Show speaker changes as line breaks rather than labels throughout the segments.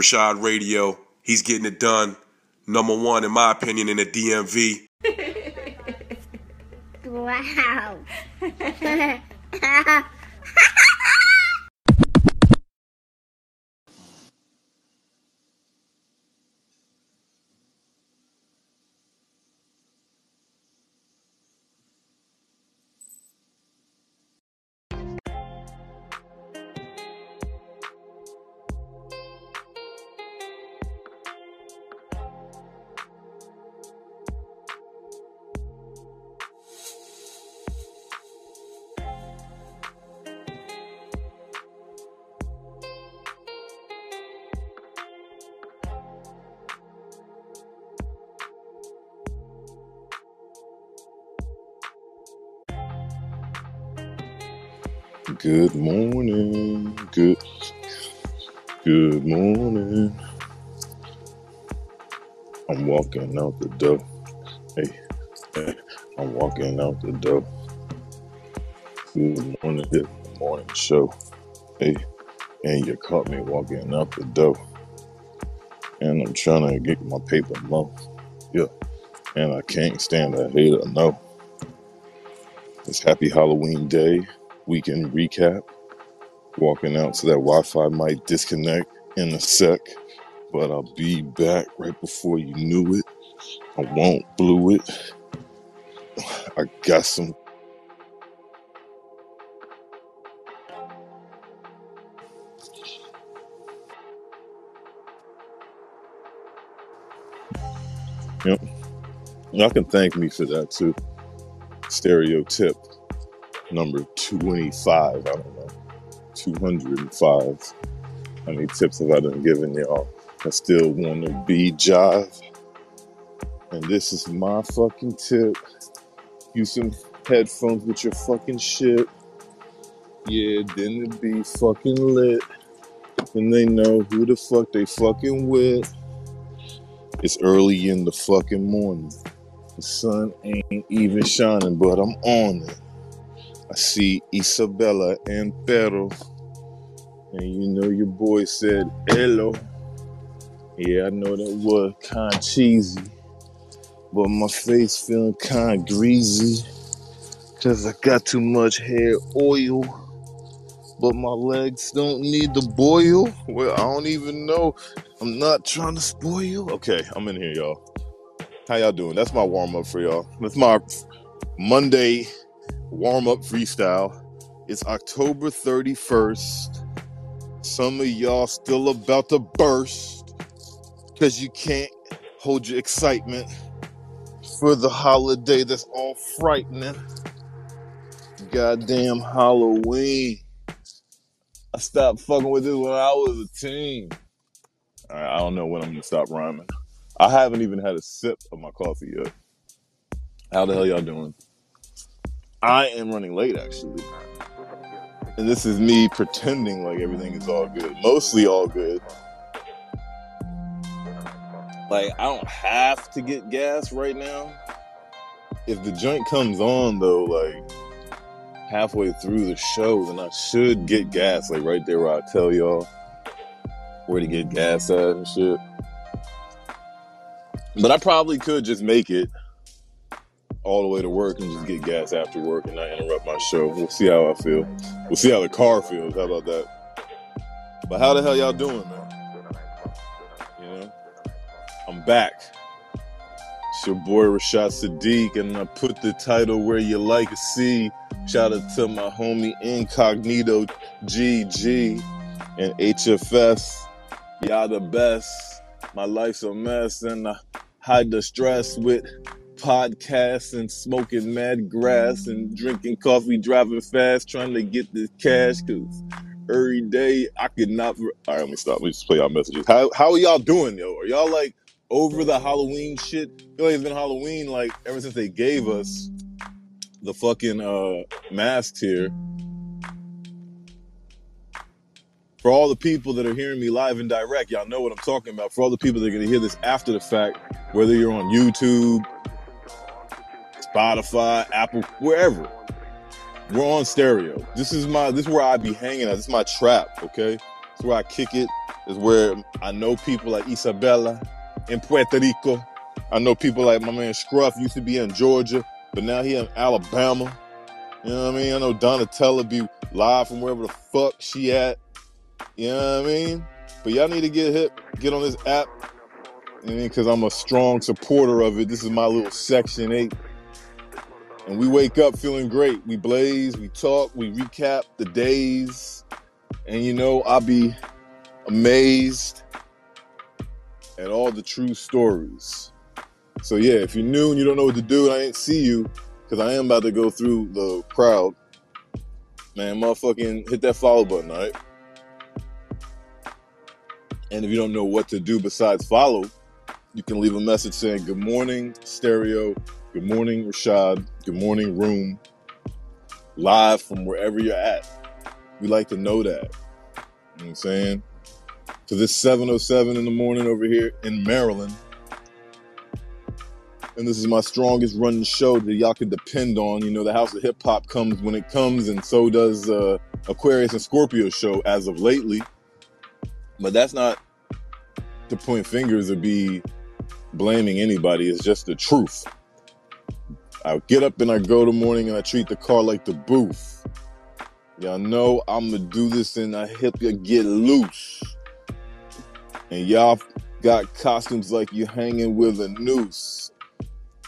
Rashad Radio. He's getting it done. Number one, in my opinion, in the DMV.
Wow.
Good morning. Good good morning. I'm walking out the door. Hey, I'm walking out the door. Good morning, good morning show. Hey, and you caught me walking out the door. And I'm trying to get my paper low. Yeah. And I can't stand a hater, no. It's happy Halloween day. Weekend recap. Walking out so that Wi-Fi might disconnect in a sec. But I'll be back right before you knew it. I won't blew it. I got some Yep. Y'all can thank me for that too. Stereo tip number 25. I don't know. 205. How many tips have I done given y'all? I still want to be jive. And this is my fucking tip. Use some headphones with your fucking shit. Yeah, then it be fucking lit. And they know who the fuck they fucking with. It's early in the fucking morning. The sun ain't even shining, but I'm on it. I see Isabella and Pedro. And you know your boy said hello. Yeah, I know that was kind of cheesy. But my face feeling kind of greasy. Cause I got too much hair oil. But my legs don't need to boil. Well, I don't even know. I'm not trying to spoil you. Okay, I'm in here, y'all. How y'all doing? That's my warm up for y'all. That's my Monday warm up freestyle. It's October 31st. Some of y'all still about to burst because you can't hold your excitement for the holiday that's all frightening. Goddamn Halloween. I stopped fucking with this when I was a teen. I don't know when I'm gonna stop rhyming. I haven't even had a sip of my coffee yet. How the hell y'all doing? I am running late actually. And this is me pretending like everything is all good. Mostly all good. Like I don't have to get gas right now. If the joint comes on though, like halfway through the show, then I should get gas, like right there where I tell y'all where to get gas at and shit. But I probably could just make it all the way to work and just get gas after work and not interrupt my show. We'll see how I feel. We'll see how the car feels. How about that? But how the hell y'all doing, man? You know, I'm back. It's your boy Rashad Sadiq, and I put the title where you like to see. Shout out to my homie Incognito GG and HFS. Y'all the best. My life's a mess, and I hide the stress with podcasts and smoking mad grass and drinking coffee, driving fast, trying to get this cash. Cause every day I could not. All right, let me stop. Let me just play y'all messages. How how are y'all doing, yo? Are y'all like over the Halloween shit? You know, it's been Halloween like ever since they gave us the fucking uh masks here. For all the people that are hearing me live and direct, y'all know what I'm talking about. For all the people that are gonna hear this after the fact, whether you're on YouTube, Spotify, Apple, wherever. We're on stereo. This is my this is where I be hanging at. This is my trap, okay? This is where I kick it. is where I know people like Isabella in Puerto Rico. I know people like my man Scruff used to be in Georgia, but now he in Alabama. You know what I mean? I know Donatella be live from wherever the fuck she at. You know what I mean? But y'all need to get hip, get on this app. You know, because I'm a strong supporter of it. This is my little section eight. And we wake up feeling great. We blaze, we talk, we recap the days. And you know, I'll be amazed at all the true stories. So yeah, if you're new and you don't know what to do and I didn't see you, because I am about to go through the crowd, man, motherfucking hit that follow button, all right? And if you don't know what to do besides follow, you can leave a message saying, Good morning, stereo. Good morning, Rashad. Good morning, room. Live from wherever you're at. We like to know that. You know what I'm saying? To this 707 in the morning over here in Maryland. And this is my strongest running show that y'all can depend on. You know, the House of Hip Hop comes when it comes, and so does uh, Aquarius and Scorpio show as of lately. But that's not to point fingers or be blaming anybody. It's just the truth. I get up and I go to morning and I treat the car like the booth. Y'all know I'm gonna do this and I help you get loose. And y'all got costumes like you hanging with a noose.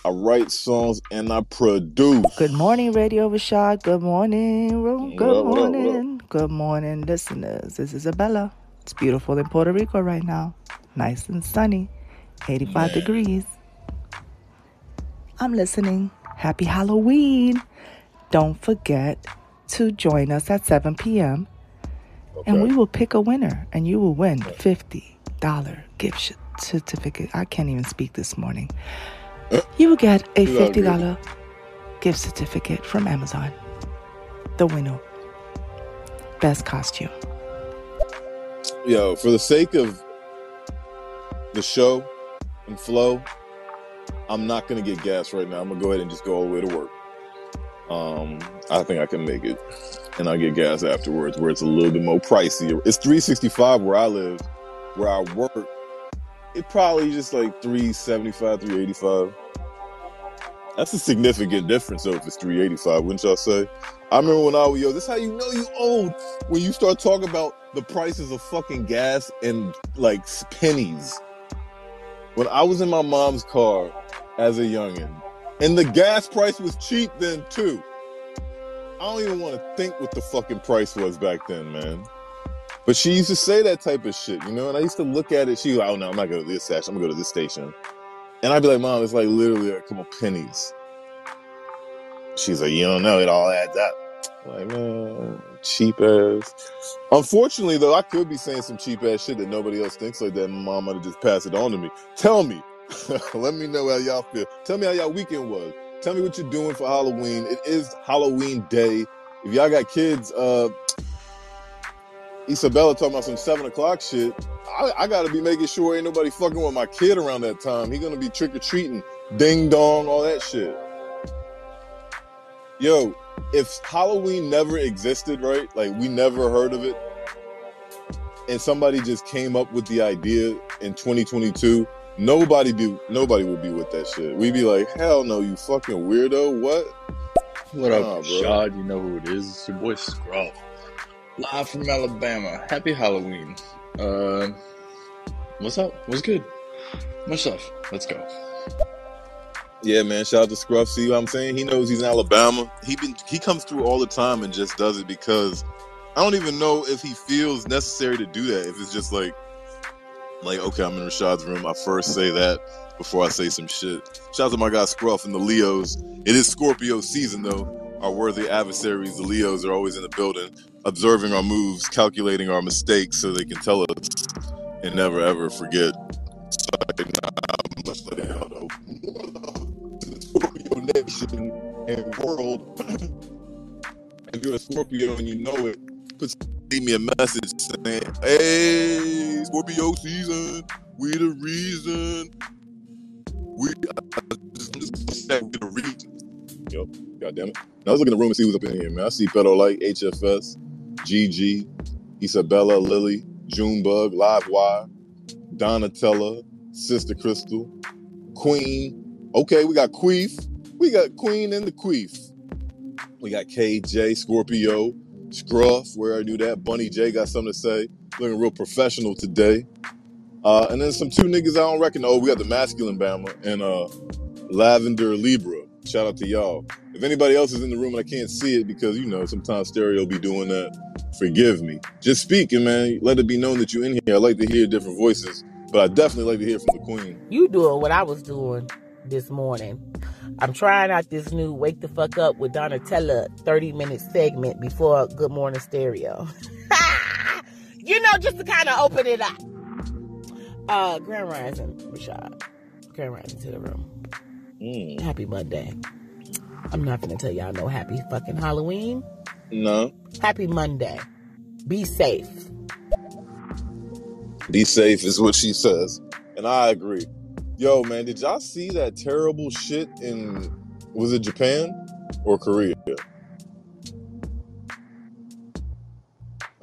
I write songs and I produce.
Good morning, Radio Rashad. Good morning, room. Good
What up, what up, what up?
morning. Good morning, listeners. This is Isabella. It's beautiful in Puerto Rico right now. Nice and sunny. 85
Man.
degrees. I'm listening. Happy Halloween. Don't forget to join us at 7 p.m. and we will pick a winner and you will win $50 gift certificate. I can't even speak this morning. Uh, you will get a
You got it,
$50 gift certificate from Amazon. The winner. Best costume.
Yo, for the sake of the show and flow, I'm not gonna get gas right now. I'm gonna go ahead and just go all the way to work. Um, I think I can make it, and I'll get gas afterwards, where it's a little bit more pricey. It's 365 where I live, where I work. It probably just like 375, 385. That's a significant difference, though, if it's 385, wouldn't y'all say? I remember when I was yo, this is how you know you old when you start talking about the prices of fucking gas and like pennies. When I was in my mom's car as a youngin, and the gas price was cheap then too. I don't even want to think what the fucking price was back then, man. But she used to say that type of shit, you know. And I used to look at it. She, was like, oh no, I'm not going to this station. I'm gonna go to this station. And I'd be like, mom, it's like literally a couple pennies. She's like, you don't know, it all adds up. Like, man, cheap ass. Unfortunately, though, I could be saying some cheap ass shit that nobody else thinks like that. and mom might have just passed it on to me. Tell me. Let me know how y'all feel. Tell me how y'all weekend was. Tell me what you're doing for Halloween. It is Halloween day. If y'all got kids, uh, Isabella talking about some seven o'clock shit. I, I gotta be making sure ain't nobody fucking with my kid around that time. He gonna be trick or treating, ding dong, all that shit. Yo, if Halloween never existed, right? Like we never heard of it, and somebody just came up with the idea in 2022, nobody be nobody would be with that shit. We'd be like, hell no, you fucking weirdo. What?
What up,
Nah, bro.
Shad? You know who it is. It's your boy Scruff. Live from Alabama. Happy Halloween. Uh, what's up? What's good? Much love. Let's go.
Yeah, man. Shout out to Scruff. See what I'm saying? He knows he's in Alabama. He been he comes through all the time and just does it because I don't even know if he feels necessary to do that. If it's just like like okay, I'm in Rashad's room. I first say that before I say some shit. Shout out to my guy Scruff and the Leos. It is Scorpio season though. Our worthy adversaries, the Leos, are always in the building, observing our moves, calculating our mistakes so they can tell us and never ever forget. Scorpio nation and world. if you're a Scorpio and you know it, put leave me a message saying, "Hey, Scorpio season, we the reason. We I'm just, just we the reason." Yo, God damn it! Now let's look in the room and see who's up in here, man. I see Pedro Light, HFS, GG, Isabella, Lily, Junebug, Livewire, Donatella, Sister Crystal, Queen. Okay, we got Queef. We got Queen and the Queef. We got KJ, Scorpio, Scruff, where I knew that. Bunny J got something to say. Looking real professional today. Uh, and then some two niggas I don't reckon. Oh, we got the masculine Bama and uh, Lavender Libra. Shout out to y'all. If anybody else is in the room and I can't see it because you know sometimes stereo be doing that, forgive me. Just speaking, man. Let it be known that you're in here. I like to hear different voices, but I definitely like to hear from the queen.
You doing what I was doing this morning. I'm trying out this new Wake the Fuck Up with Donatella 30 minute segment before Good Morning Stereo. you know, just to kind of open it up. Uh, Grand Rising, Rashad. Grand Rising to the room.
Mm,
Happy Monday. I'm not gonna tell y'all no happy fucking Halloween.
no.
Happy Monday. Be safe.
Be safe is what she says. And I agree. Yo, man, did y'all see that terrible shit in was it Japan or Korea?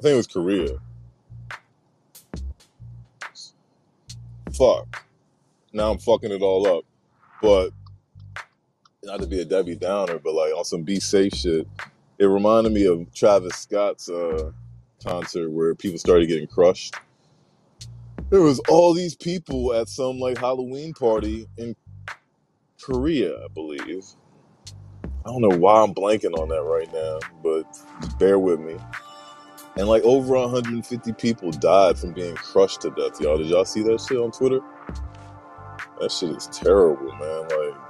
I think it was Korea. Fuck. Now I'm fucking it all up. But not to be a Debbie Downer, but like on some be safe shit. It reminded me of Travis Scott's uh, concert where people started getting crushed. There was all these people at some like Halloween party in Korea, I believe. I don't know why I'm blanking on that right now, but just bear with me. And like over 150 people died from being crushed to death, y'all. Did y'all see that shit on Twitter? That shit is terrible, man. Like,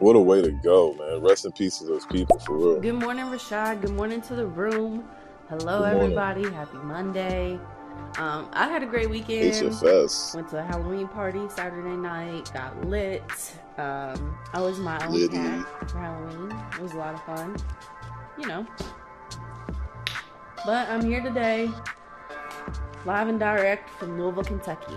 what a way to go, man. Rest in peace to those people, for real.
Good morning, Rashad. Good morning to the room. Hello, everybody. Happy Monday. Um, I had a great weekend.
HFS.
Went to a Halloween party Saturday night. Got lit. Um, I was my own cat for Halloween. It was a lot of fun. You know. But I'm here today, live and direct from Louisville, Kentucky.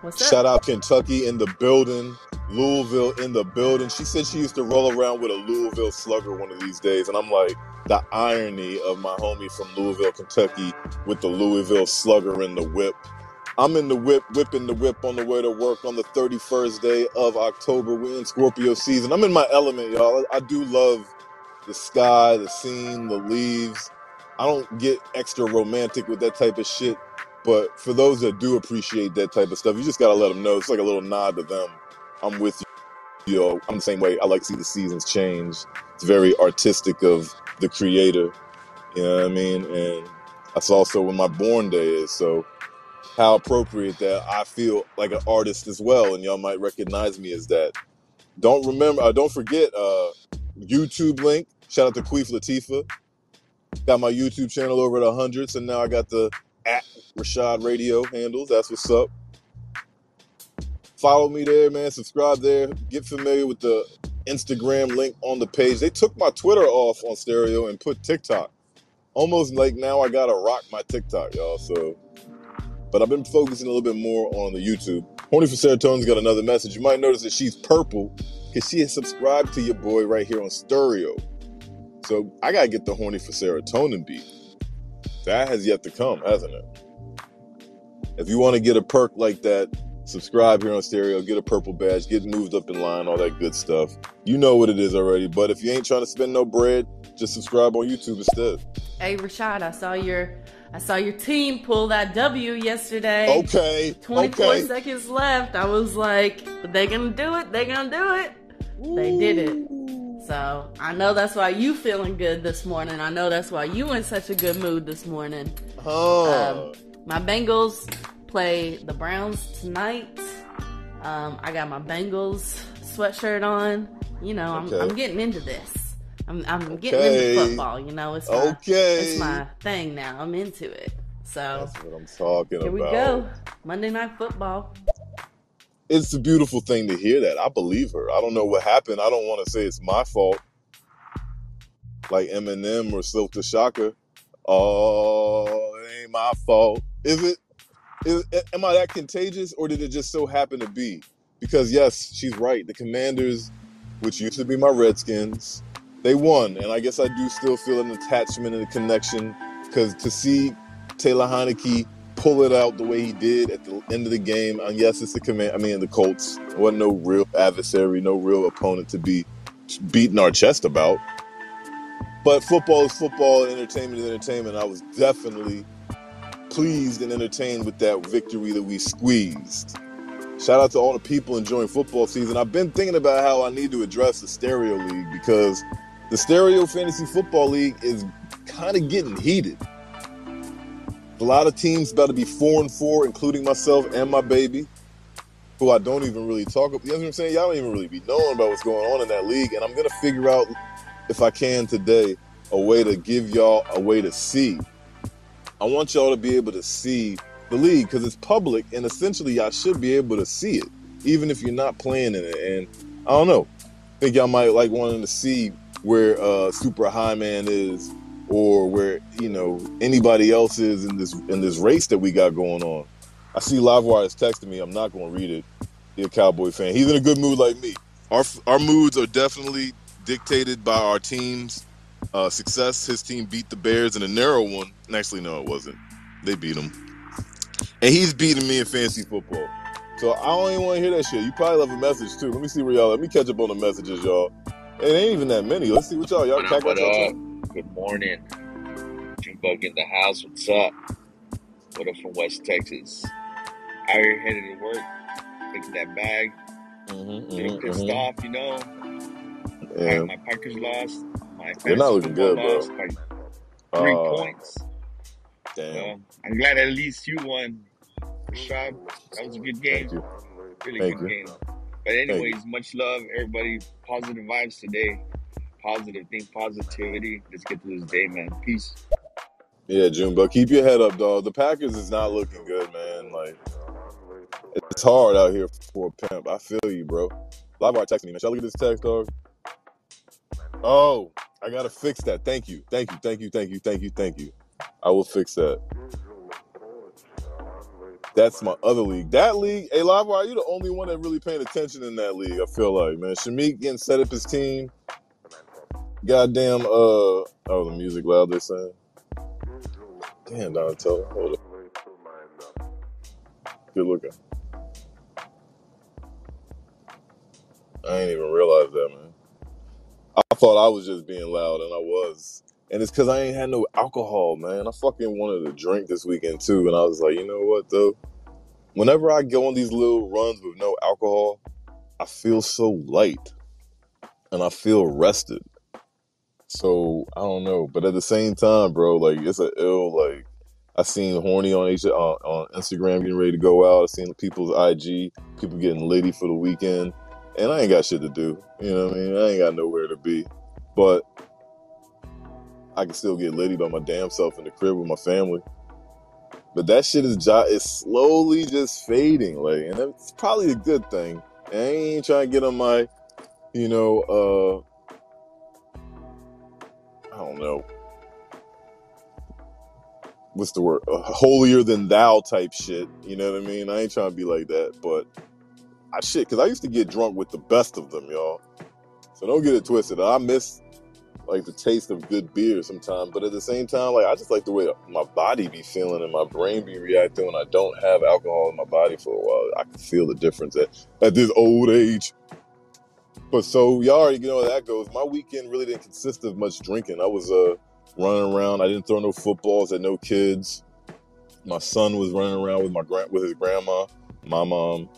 What's up?
Shout out Kentucky in the building, Louisville in the building. She said she used to roll around with a Louisville slugger one of these days. And I'm like, the irony of my homie from Louisville, Kentucky with the Louisville slugger in the whip. I'm in the whip, whipping the whip on the way to work on the 31st day of October. We're in Scorpio season. I'm in my element, y'all. I do love the sky, the scene, the leaves. I don't get extra romantic with that type of shit. But for those that do appreciate that type of stuff, you just gotta let them know. It's like a little nod to them. I'm with you. Yo, I'm the same way. I like to see the seasons change. It's very artistic of the creator. You know what I mean? And that's also when my born day is. So how appropriate that I feel like an artist as well, and y'all might recognize me as that. Don't remember, uh, don't forget, uh, YouTube link. Shout out to Queef Latifa. Got my YouTube channel over at 100, so now I got the at Rashad Radio handles. That's what's up. Follow me there, man. Subscribe there. Get familiar with the Instagram link on the page. They took my Twitter off on stereo and put TikTok. Almost like now I gotta rock my TikTok, y'all. So, but I've been focusing a little bit more on the YouTube. Horny for Serotonin's got another message. You might notice that she's purple because she has subscribed to your boy right here on stereo. So I gotta get the Horny for Serotonin beat. That has yet to come, hasn't it? If you want to get a perk like that, subscribe here on stereo, get a purple badge, get moved up in line, all that good stuff. You know what it is already. But if you ain't trying to spend no bread, just subscribe on YouTube instead.
Hey, Rashad, I saw your I saw your team pull that W yesterday.
Okay.
24
okay.
seconds left. I was like, they gonna do it. They gonna do it. They did it. So I know that's why you feeling good this morning. I know that's why you in such a good mood this morning.
Huh.
Um, my Bengals play the Browns tonight. Um, I got my Bengals sweatshirt on. You know, I'm,
Okay.
I'm getting into this. I'm, I'm getting
Okay.
into football. You know, it's my,
okay.
it's my thing now. I'm into it. So
That's what I'm talking about.
here we go. Monday night football.
It's a beautiful thing to hear that. I believe her. I don't know what happened. I don't want to say it's my fault. Like Eminem or Silk the Shocker. Oh, it ain't my fault. Is it? Is, am I that contagious, or did it just so happen to be? Because yes, she's right. The Commanders, which used to be my Redskins, they won, and I guess I do still feel an attachment and a connection. Because to see Taylor Heinicke pull it out the way he did at the end of the game. And yes, it's the command. I mean, the Colts wasn't no real adversary, no real opponent to be beating our chest about. But football is football, entertainment is entertainment. I was definitely pleased and entertained with that victory that we squeezed. Shout out to all the people enjoying football season. I've been thinking about how I need to address the Stereo League because the Stereo Fantasy Football League is kind of getting heated. A lot of teams about to be four and four, including myself and my baby, who I don't even really talk about. You know what I'm saying? Y'all don't even really be knowing about what's going on in that league. And I'm gonna figure out if I can today a way to give y'all a way to see. I want y'all to be able to see the league because it's public and essentially y'all should be able to see it, even if you're not playing in it. And I don't know. I think y'all might like wanting to see where uh Super High Man is or where, you know, anybody else is in this in this race that we got going on. I see Livewire is texting me. I'm not gonna read it. He's a cowboy fan. He's in a good mood like me. Our our moods are definitely dictated by our team's uh, success. His team beat the Bears in a narrow one. And actually, no, it wasn't. They beat him. And he's beating me in fantasy football. So I don't even want to hear that shit. You probably left a message too. Let me see where y'all. Let me catch up on the messages, y'all. It ain't even that many. Let's see what y'all. Y'all
What up? Good morning. Junebug in the house. What's up? What up from West Texas? Out here headed to work, taking that bag.
Mm-hmm,
little pissed
mm-hmm,
off, you know.
Yeah,
My, my Packers lost. My
they're not looking good, bro.
by three
Uh,
points.
damn.
I'm glad at least you won, Rashad. That was a good game.
Thank you.
Really
Thank
good
you.
game. But anyways, much love, everybody. Positive vibes today. Positive, think positivity. Let's get to this day, man. Peace.
Yeah, June, but keep your head up, dog. The Packers is not looking good, man. Like it's hard out here for a pimp. I feel you, bro. Livewire texting me, man. Shall I look at this text, dog? Oh, I gotta fix that. Thank you, thank you, thank you, thank you, thank you, thank you. I will fix that. That's my other league. That league, hey, are you the only one that really paying attention in that league. I feel like, man. Shamik getting set up his team. Goddamn, uh, oh, the music loud. they're saying, damn, Donatello, hold up, good looking. I ain't even realize that, man. I thought I was just being loud, and I was. And it's because I ain't had no alcohol, man. I fucking wanted to drink this weekend too, and I was like, you know what, though? Whenever I go on these little runs with no alcohol, I feel so light, and I feel rested. So I don't know, but at the same time, bro, like it's a ill. Like I seen horny on H- on, on Instagram getting ready to go out. I seen the people's IG, people getting litty for the weekend, and I ain't got shit to do. You know what I mean? I ain't got nowhere to be, but I can still get litty by my damn self in the crib with my family. But that shit is jo- is slowly just fading, like, and it's probably a good thing. I ain't trying to get on my, you know, uh, I don't know, what's the word, uh, holier than thou type shit. You know what I mean? I ain't trying to be like that, but I shit, because I used to get drunk with the best of them, y'all. So don't get it twisted. I miss like the taste of good beer sometimes, but at the same time, like I just like the way my body be feeling and my brain be reacting when I don't have alcohol in my body for a while. I can feel the difference at, at this old age. But so y'all already know how that goes. My weekend really didn't consist of much drinking. I was uh running around. I didn't throw no footballs at no kids. My son was running around with my grand with his grandma, my mom.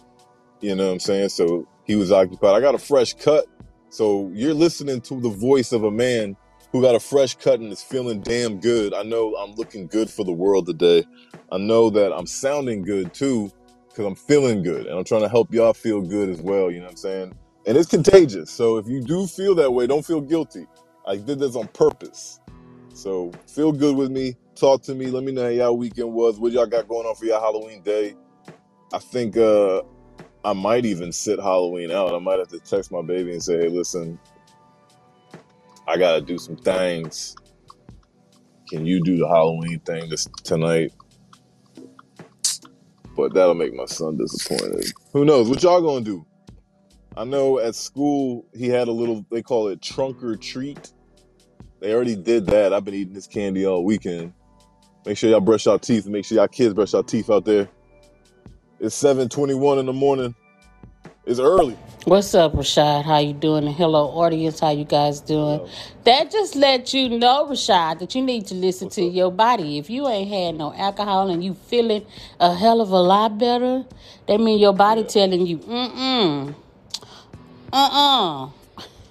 You know what I'm saying? So he was occupied. I got a fresh cut. So you're listening to the voice of a man who got a fresh cut and is feeling damn good. I know I'm looking good for the world today. I know that I'm sounding good too because I'm feeling good and I'm trying to help y'all feel good as well. You know what I'm saying? And it's contagious. So if you do feel that way, don't feel guilty. I did this on purpose. So feel good with me. Talk to me. Let me know how y'all weekend was. What y'all got going on for your Halloween day. I think uh I might even sit Halloween out. I might have to text my baby and say, hey, listen, I gotta do some things. Can you do the Halloween thing this tonight? But that'll make my son disappointed. Who knows? What y'all gonna do? I know at school he had a little they call it trunk or treat. They already did that. I've been eating this candy all weekend. Make sure y'all brush your teeth. Make sure y'all kids brush your teeth out there. It's 7:21 in the morning. It's early.
What's up, Rashad? How you doing? And hello, audience. How you guys doing? That just let you know, Rashad, that you need to listen
what's
to
up?
your body. If you ain't had no alcohol and you feeling a hell of a lot better, that mean your body
Yeah.
telling you, mm-mm, uh-uh.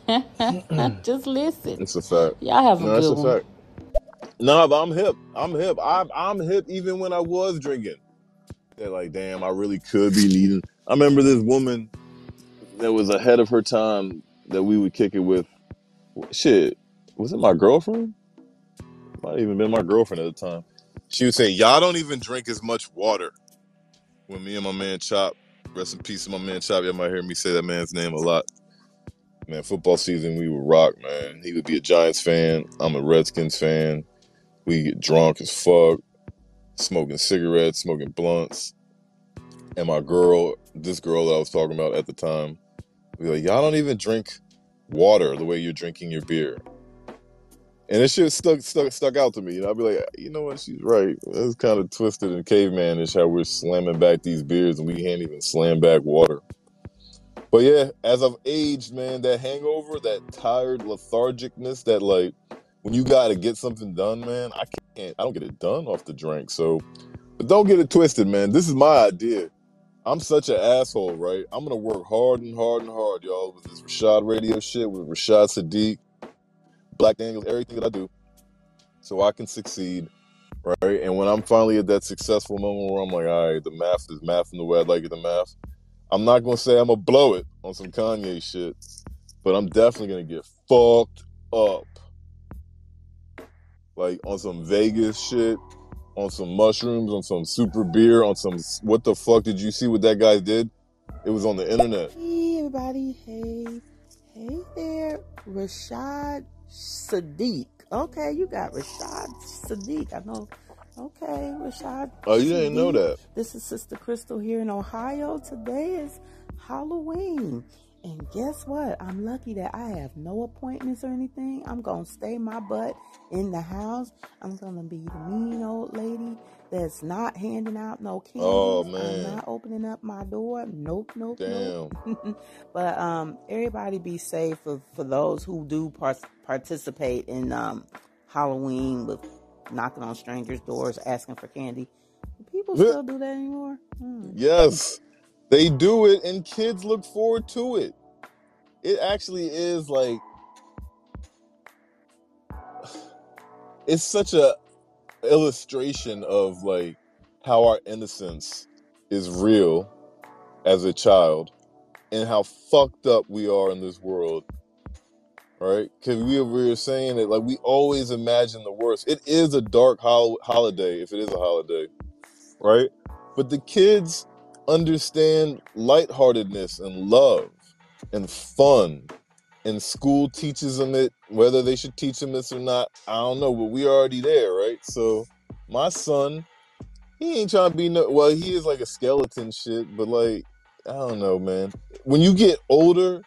just listen.
It's a fact.
Y'all have a
No,
good
a
one.
fact. Nah, but I'm hip. I'm hip. I'm I'm hip even when I was drinking. They're like, damn, I really could be needing. I remember this woman that was ahead of her time that we would kick it with. Shit, was it my girlfriend? Might have even been my girlfriend at the time. She would say, "Y'all don't even drink as much water." When me and my man Chop, rest in peace my man Chop. Y'all might hear me say that man's name a lot. Man, football season we would rock, man. He would be a Giants fan. I'm a Redskins fan. We get drunk as fuck, smoking cigarettes, smoking blunts. And my girl, this girl that I was talking about at the time, we like, y'all don't even drink water the way you're drinking your beer. And it shit stuck stuck stuck out to me. And I'd be like, you know what, she's right. It's kind of twisted and cavemanish how we're slamming back these beers and we can't even slam back water. But yeah, as I've aged, man, that hangover, that tired lethargicness, that like when you gotta get something done, man, I can't I don't get it done off the drink. So but don't get it twisted, man. This is my idea. I'm such an asshole, right? I'm gonna work hard and hard and hard, y'all, with this Rashad radio shit, with Rashad Sadiq, Black Daniels, everything that I do, so I can succeed, right? And when I'm finally at that successful moment where I'm like, all right, the math is math in the way I'd like it the math, I'm not gonna say I'm gonna blow it on some Kanye shit, but I'm definitely gonna get fucked up, like on some Vegas shit, on some mushrooms, on some super beer, on some what the fuck did you see what that guy did? It was on the internet.
Hey, everybody. Hey, hey there. Rashad Sadiq. Okay, you got Rashad Sadiq. I know. Okay, Rashad
Oh, you didn't know that?
This is Sister Crystal here in Ohio. Today is Halloween. And guess what? I'm lucky that I have no appointments or anything. I'm going to stay my butt in the house. I'm going to be the mean old lady that's not handing out no candy.
Oh
candies. I'm
man,
not opening up my door. Nope, nope, nope.
damn.
but um, everybody be safe for, for those who do par- participate in um, Halloween with knocking on strangers' doors, asking for candy. Do people still do that anymore? Hmm.
Yes, they do it, and kids look forward to it. It actually is like it's such a illustration of like how our innocence is real as a child and how fucked up we are in this world right? Because we, we were saying that like we always imagine the worst. It is a dark hol- holiday if it is a holiday right? But the kids understand lightheartedness and love and fun and school teaches them it whether they should teach them this or not i don't know but we already there right? So my son he ain't trying to be no well he is like a skeleton shit but like i don't know man. When you get older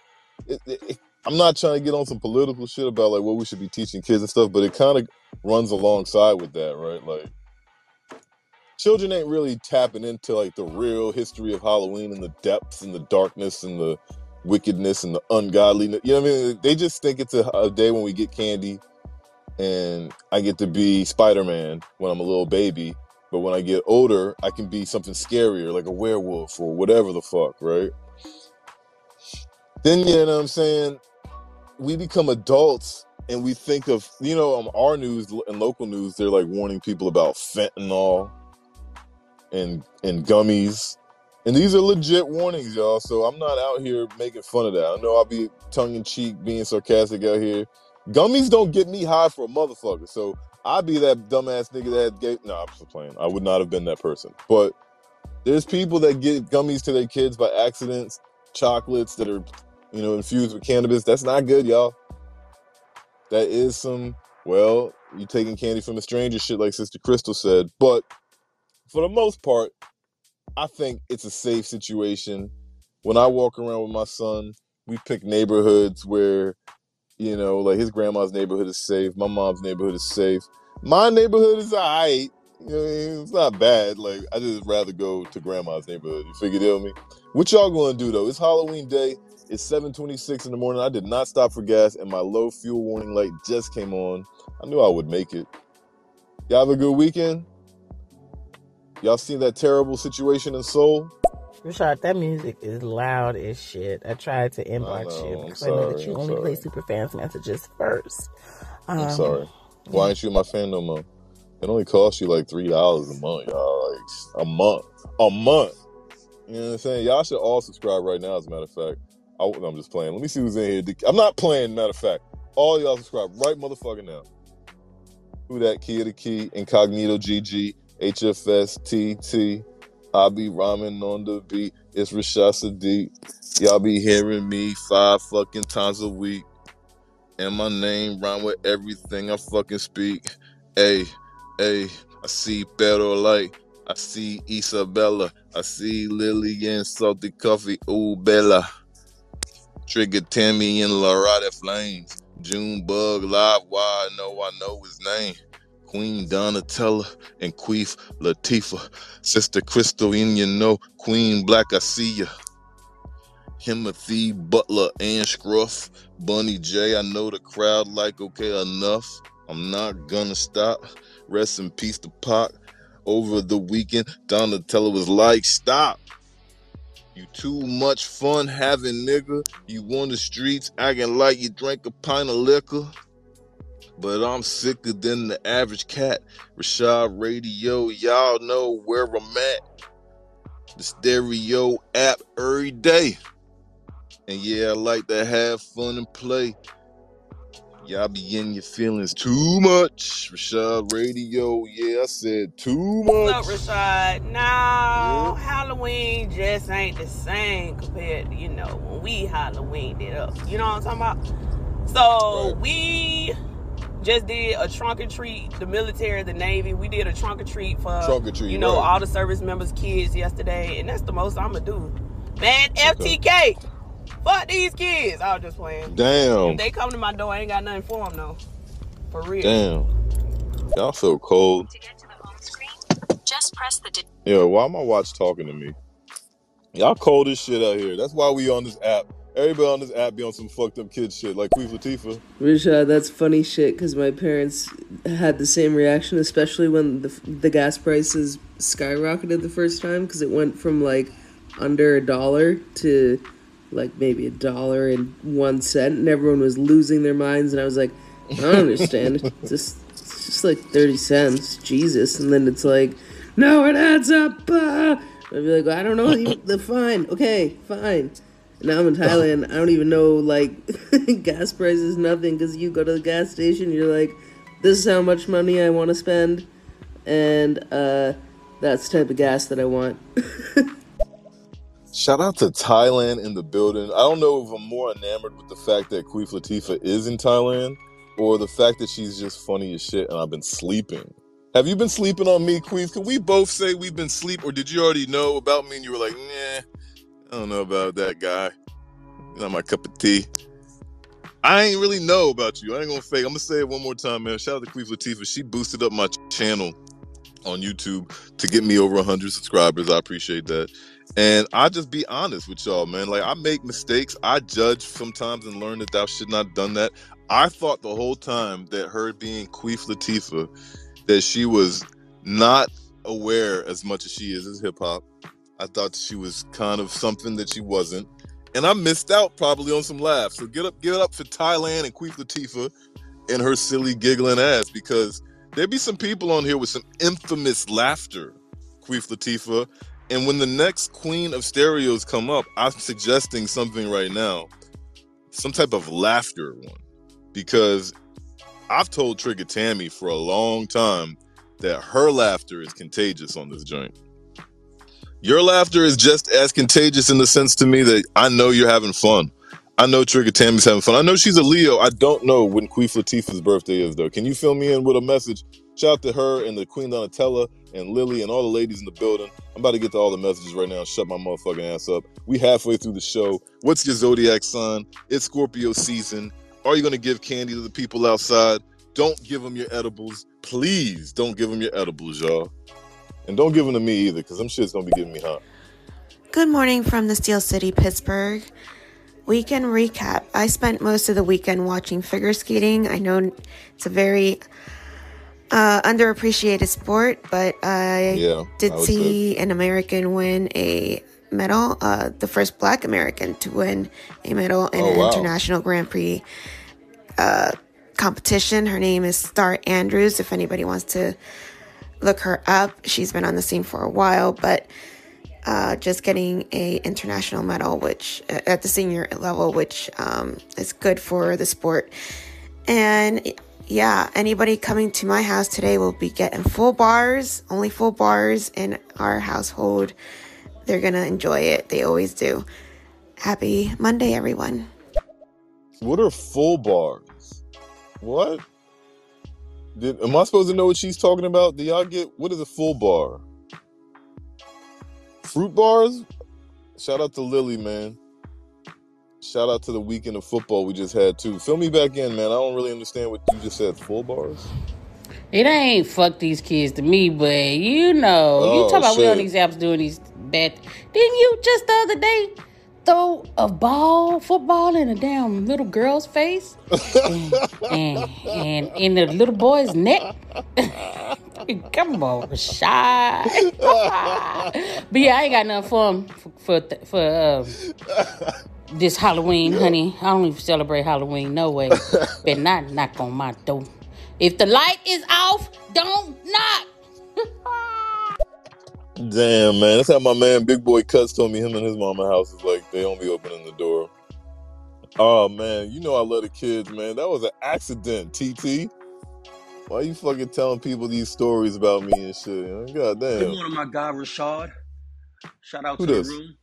it, it, it- i'm not trying to get on some political shit about like what we should be teaching kids and stuff but it kind of runs alongside with that right? Like children ain't really tapping into like the real history of halloween and the depths and the darkness and the wickedness and the ungodliness you know what i mean they just think it's a, a day when we get candy and I get to be Spider Man when I'm a little baby. But when I get older, I can be something scarier, like a werewolf or whatever the fuck, right? Then, you know what I'm saying? We become adults and we think of, you know, on our news and local news, they're like warning people about fentanyl and and gummies. And these are legit warnings, y'all. So I'm not out here making fun of that. I know I'll be tongue in cheek, being sarcastic out here. Gummies don't get me high for a motherfucker. So I'd be that dumbass nigga that gave. No, I'm just playing. I would not have been that person. But there's people that give gummies to their kids by accidents, chocolates that are, you know, infused with cannabis. That's not good, y'all. That is some, well, you taking candy from a stranger shit, like Sister Crystal said. But for the most part, I think it's a safe situation. When I walk around with my son, we pick neighborhoods where, you know, like his grandma's neighborhood is safe, my mom's neighborhood is safe. My neighborhood is alright. You know what I mean? It's not bad. Like I just rather go to grandma's neighborhood. You figure deal me? What y'all gonna do though? It's Halloween day. It's 7:26 in the morning. I did not stop for gas, and my low fuel warning light just came on. I knew I would make it. Y'all have a good weekend. Y'all seen that terrible situation in Seoul?
Rashad, that music is loud as shit. I tried to inbox you.
I'm
because I know that you
I'm
only play
sorry.
super fans messages first.
I'm
Um,
sorry. Why ain't you my fan no more? It only costs you like three dollars a month, y'all. Like a month, a month. You know what I'm saying? Y'all should all subscribe right now. As a matter of fact, I, I'm just playing. Let me see who's in here. I'm not playing. Matter of fact, all y'all subscribe right motherfucking now. Who that? Key of the Key, Incognito GG, HFS TT. I be rhyming on the beat. It's Rashad Sadiq. Y'all be hearing me five fucking times a week. And my name rhyme with everything I fucking speak. Hey, hey, I see better Light. I see Isabella. I see Lillian Salty Coffee. Ooh, Bella. Trigger Tammy and Loretta Flames. June Bug Live Why I know I know his name. Queen Donatella and Queef Latifah. Sister Crystal and you know Queen Black I see ya. Timothy Butler and Scruff. Bunny J, I know the crowd like okay enough. I'm not gonna stop. Rest in peace to Pac. Over the weekend, Donatella was like, stop. You too much fun having nigga. You on the streets acting like you drank a pint of liquor. But I'm sicker than the average cat. Rashad Radio, y'all know where I'm at. The stereo app every day. And yeah, I like to have fun and play. Y'all be in your feelings too much. Rashad Radio, yeah, I said too
What's up. Rashad? No,
Yeah.
Halloween just ain't the same compared to, you know, when we Halloween it up. You know what I'm talking about? So
Right.
we just did a trunk or treat, the military, the Navy. We did a trunk or treat for,
Trunk or treat,
you know,
right.
all the service members' kids yesterday, and that's the most I'm gonna do. Man,
Okay.
FTK, fuck these kids. I was just playing. If
Damn.
they come to my door, I ain't got nothing for them though. For real.
Damn. Y'all so cold.
To get to the home screen, just press the di-
Yo, why my watch talking to me? Y'all cold as shit out here. That's why we on this app. Everybody on this app be on some fucked up kid shit like Queen Latifah.
Rashad, that's funny shit because my parents had the same reaction, especially when the, the gas prices skyrocketed the first time because it went from like under a dollar to like maybe a dollar and one cent, and everyone was losing their minds. And I was like, I don't understand. It's just, it's just like 30 cents. Jesus. And then it's like, no, it adds up. Ah. I'd be like, I don't know. The fine. Okay, fine. Now I'm in Thailand. I don't even know like gas prices, nothing. Because you go to the gas station, you're like, this is how much money I want to spend, and uh, that's the type of gas that I want.
Shout out to Thailand in the building. I don't know if I'm more enamored with the fact that Queen Latifah is in Thailand or the fact that she's just funny as shit and I've been sleeping. Have you been sleeping on me, Queef? Can we both say we've been sleep or did you already know about me and you were like, nah, I don't know about that guy. Not my cup of tea. I ain't really know about you. I ain't gonna fake. I'm gonna say it one more time, man. Shout out to Queef Latifah. She boosted up my channel on YouTube to get me over 100 subscribers. I appreciate that. And I just be honest with y'all, man. Like I make mistakes. I judge sometimes and learn that thou should not have done that. I thought the whole time that her being Queef Latifah, that she was not aware as much as she is as hip hop. I thought she was kind of something that she wasn't. And I missed out probably on some laughs. So get up, get up for Thailand and Queef Latifah and her silly giggling ass because there'd be some people on here with some infamous laughter, Queef Latifah. And when the next queen of stereos come up, I'm suggesting something right now, some type of laughter one, because I've told Trigger Tammy for a long time that her laughter is contagious on this joint. Your laughter is just as contagious in the sense to me that I know you're having fun. I know Trigger Tammy's having fun. I know she's a Leo. I don't know when Queen Latifah's birthday is though. Can you fill me in with a message? Shout out to her and the Queen Donatella and Lily and all the ladies in the building. I'm about to get to all the messages right now. And shut my motherfucking ass up. We halfway through the show. What's your zodiac sign? It's Scorpio season. Are you gonna give candy to the people outside? don't give them your edibles. Please don't give them your edibles, y'all. And don't give them to me either, because them shit's gonna be giving me hot.
Good morning from the Steel City, Pittsburgh. Weekend recap. I spent most of the weekend watching figure skating. I know it's a very uh, underappreciated sport, but I
Yeah,
did
I would say.
see an American win a medal, uh, the first black American to win a medal in
Oh,
an
wow.
international Grand Prix uh, competition. Her name is Starr Andrews, if anybody wants to look her up. She's been on the scene for a while, but uh, just getting a international medal, which uh, at the senior level, which um, is good for the sport. And yeah, anybody coming to my house today will be getting full bars, only full bars in our household. They're gonna enjoy it. They always do. Happy Monday, everyone.
What are full bars? What? Did, am I supposed to know what she's talking about? Do y'all get what is a full bar? Fruit bars? Shout out to Lily, man. Shout out to the weekend of football we just had too. Fill me back in, man. I don't really understand what you just said. Full bars?
It ain't fuck these kids to me, but you know, you
Oh
talk about we on
shit.
these apps doing these bad. Didn't you just the other day throw a ball, football, in a damn little girl's face and and, and in the little boy's neck? Come on, shy. but yeah, I ain't got nothing for 'em for for, for uh, this Halloween, honey. I don't even celebrate Halloween. No way. Better not knock on my door. If the light is off, don't knock.
Damn, man. That's how my man Big Boy Cuts told me him and his mama house is like they don't be opening the door. Oh man, you know I love the kids, man. That was an accident, TT. Why are you fucking telling people these stories about me and shit? God
Good
damn.
morning, my guy Rashad. Shout out
Who
to the room.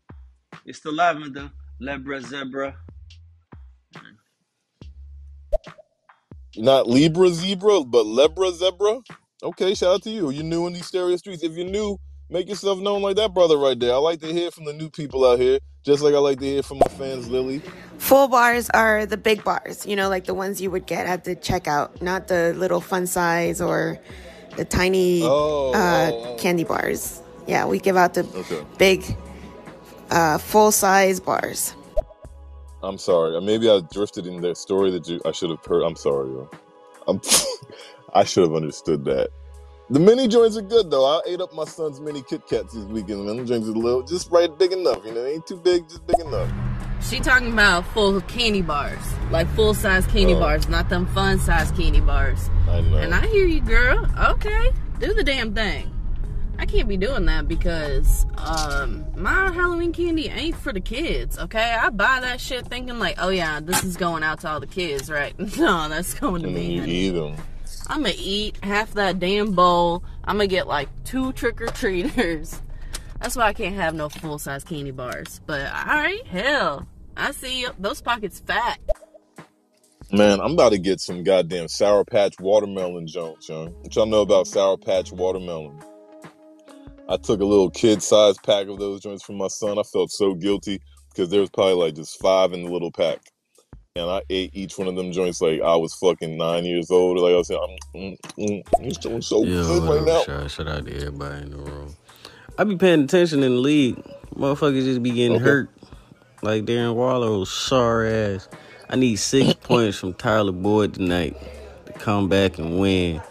It's the lavender, Lebra Zebra.
Not Libra Zebra, but Lebra Zebra. Okay, shout out to you. You're new in these stereo streets. If you're new, make yourself known like that brother right there. I like to hear from the new people out here, just like I like to hear from my fans, Lily.
Full bars are the big bars, you know, like the ones you would get at the checkout, not the little fun size or the tiny
Oh,
uh,
oh, oh.
candy bars. Yeah, we give out the
Okay.
big, uh, full size bars.
I'm sorry. Maybe I drifted in that story that you I should have heard. I'm sorry, yo. I'm I should have understood that. The mini joints are good though. I ate up my son's mini Kit Kats this weekend, man. Joints are a little just right big enough. You know, ain't too big, just big enough.
She talking about full candy bars, like full size candy
Oh.
bars, not them fun size candy bars.
I know.
And I hear you, girl. Okay, do the damn thing. I can't be doing that because um my Halloween candy ain't for the kids. Okay, I buy that shit thinking like, oh yeah, this is going out to all the kids, right? No, that's going to me.
you eat them.
I'm gonna eat half that damn bowl. I'm gonna get like two trick or treaters. That's why I can't have no full size candy bars. But alright, hell, I see you. Those pockets fat.
Man, I'm about to get some goddamn Sour Patch watermelon joints, young. What y'all know about Sour Patch watermelon? I took a little kid sized pack of those joints from my son. I felt so guilty because there was probably like just five in the little pack. And I ate each one of them joints like I was fucking nine years old. Like I was saying, I'm, mm, mm, it's doing so
Yo,
good right now.
shout, shout out to everybody in the room. I be paying attention in the league. Motherfuckers just be getting
Okay.
hurt. Like Darren Waller, sorry ass. I need six points from Tyler Boyd tonight to come back and win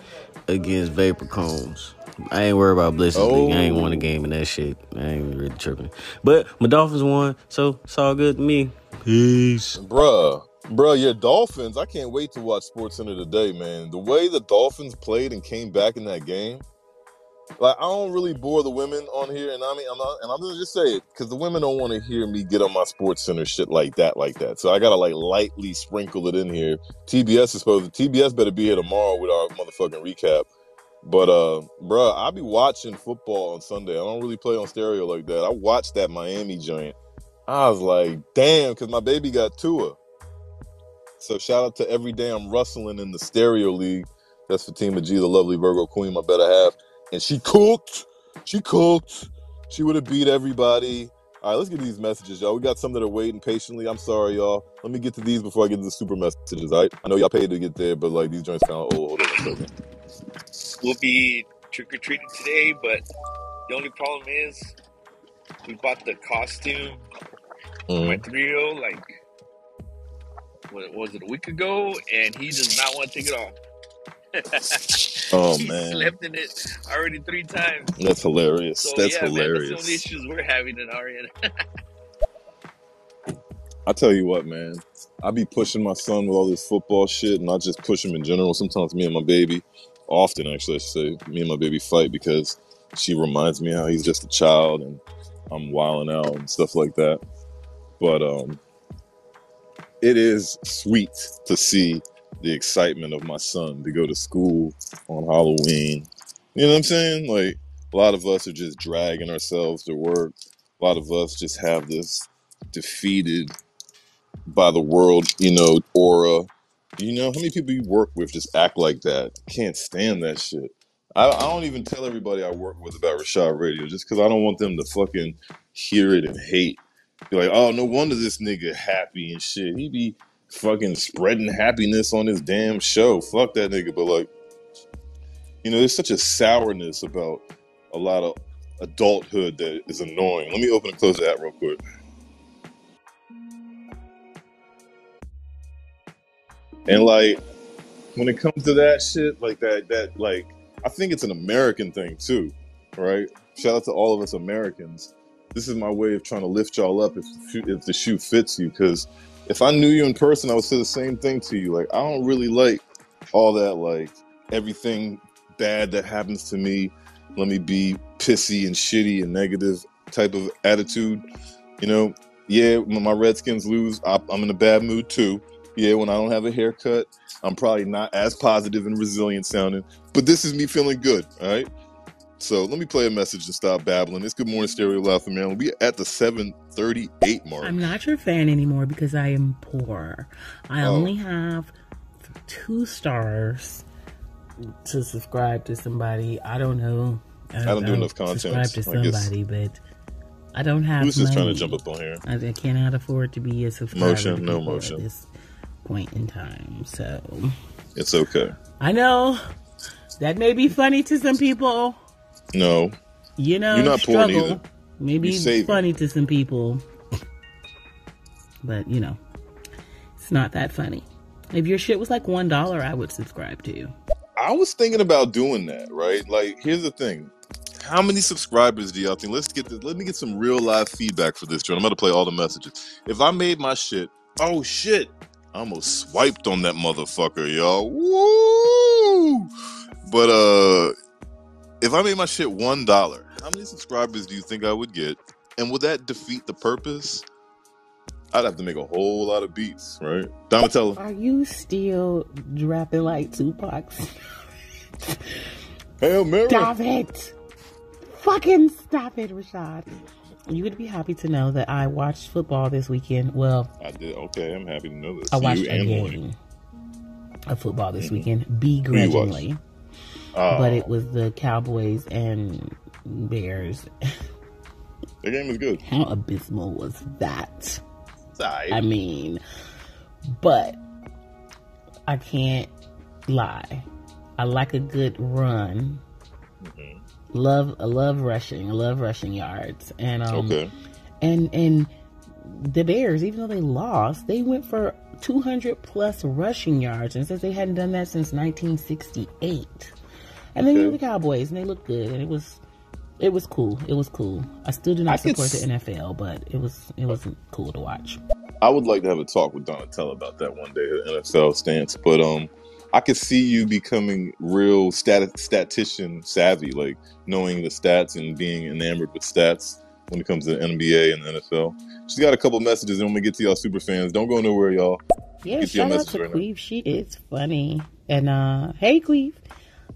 against Vapor Cones. I ain't worried about Bliss's league. I ain't won a
Oh.
game in that shit. I ain't really tripping. But my Dolphins won, so it's all good to me. Peace.
Bruh, bruh, your Dolphins. I can't wait to watch Sports Center today, man. The way the Dolphins played and came back in that game. Like I don't really bore the women on here, and I mean, I'm not, and I'm gonna just say it because the women don't want to hear me get on my Sports Center shit like that, like that. So I gotta like lightly sprinkle it in here. TBS is supposed to. TBS better be here tomorrow with our motherfucking recap. But uh, bruh, I'll be watching football on Sunday. I don't really play on stereo like that. I watched that Miami joint. I was like, damn, because my baby got Tua. So shout out to every day I'm rustling in the stereo league. That's Fatima G, the lovely Virgo queen, my better half. And she cooked. She cooked. She would have beat everybody. All right, let's get these messages, y'all. We got some that are waiting patiently. I'm sorry, y'all. Let me get to these before I get to the super messages. All right, I know y'all paid to get there, but like these joints kind of old. Hold
We'll be trick or treating today, but the only problem is we bought the costume for my
Mhm.
three year old like what was it a week ago, and he does not want to take it off.
Oh
he
man,
slept in it already three times.
that's hilarious.
So
That's
yeah, man, that's the
hilarious.
issues we're having in our end.
I tell you what, man. I be pushing my son with all this football shit, and I just push him in general. Sometimes me and my baby, often actually, I should say, me and my baby fight because she reminds me how he's just a child and I'm wilding out and stuff like that. But um, it is sweet to see the excitement of my son to go to school on Halloween. You know what I'm saying? Like a lot of us are just dragging ourselves to work. A lot of us just have this defeated by the world, you know, aura. You know, how many people you work with just act like that? Can't stand that shit. I, I don't even tell everybody I work with about Rashad Radio just because I don't want them to fucking hear it and hate. Be like, oh, no wonder this nigga happy and shit. He be fucking spreading happiness on his damn show. Fuck that nigga. But like, you know, there's such a sourness about a lot of adulthood that is annoying. Let me open and close that real quick. And like when it comes to that shit, like that, that like I think it's an American thing too, right? Shout out to all of us Americans. This is my way of trying to lift y'all up if if the shoe fits you. Because if I knew you in person, I would say the same thing to you. Like I don't really like all that like everything bad that happens to me. Let me be pissy and shitty and negative type of attitude. You know, yeah, when my Redskins lose, I, I'm in a bad mood too. Yeah, when I don't have a haircut, I'm probably not as positive and resilient sounding. But this is me feeling good, all right? So let me play a message and stop babbling. It's Good Morning Stereo Live from Maryland. We at the 738 mark.
I'm not your fan anymore because I am poor. I
Oh.
only have two stars to subscribe to somebody. I don't know.
I don't do enough content,
Subscribe to
I
somebody, but I don't have.
Who's just trying to jump up on here?
I, I cannot afford to be a subscriber.
Motion, no motion.
At this point in time, so
It's okay.
I know that may be funny to some people.
No,
You know,
You're not poor
struggle. Maybe funny to some people, but you know, it's not that funny. If your shit was like one dollar, I would subscribe to you.
I was thinking about doing that, right? Like, here's the thing. How many subscribers do y'all think? Let's get this, let me get some real live feedback for this, John. I'm gonna play all the messages. If I made my shit, oh shit, I almost swiped on that motherfucker, y'all. Woo! But uh if I made my shit one dollar, how many subscribers do you think I would get? And would that defeat the purpose? I'd have to make a whole lot of beats, right? Donatella.
Are you still rapping like Tupac?
Hail Mary.
Stop it! Fucking stop it, Rashad. You would be happy to know that I watched football this weekend. Well,
I did. Okay, I'm happy to know this.
I watched
you
a game
Horny.
of football this
Mhm.
weekend, begrudgingly.
Oh,
But it was the Cowboys and Bears.
the game was good.
How abysmal was that?
Alright.
I mean, but I can't lie. I like a good run.
Mhm.
Love, I love rushing. I love rushing yards. And um,
Okay.
and and the Bears, even though they lost, they went for 200 plus rushing yards, and says they hadn't done that since 1968. And then you
Okay.
have the Cowboys, and they looked good, and it was it was cool. It was cool. I still do not
could
support the NFL, but it was it was cool to watch.
I would like to have a talk with Donatella about that one day, the NFL stance. But um, I could see you becoming real stat- statistician savvy, like knowing the stats and being enamored with stats when it comes to the NBA and the NFL. She's got a couple messages, and when we get to y'all super fans, don't go nowhere, y'all.
Yeah,
Get
shout out
message
to
right now.
She is funny. And uh hey Queef.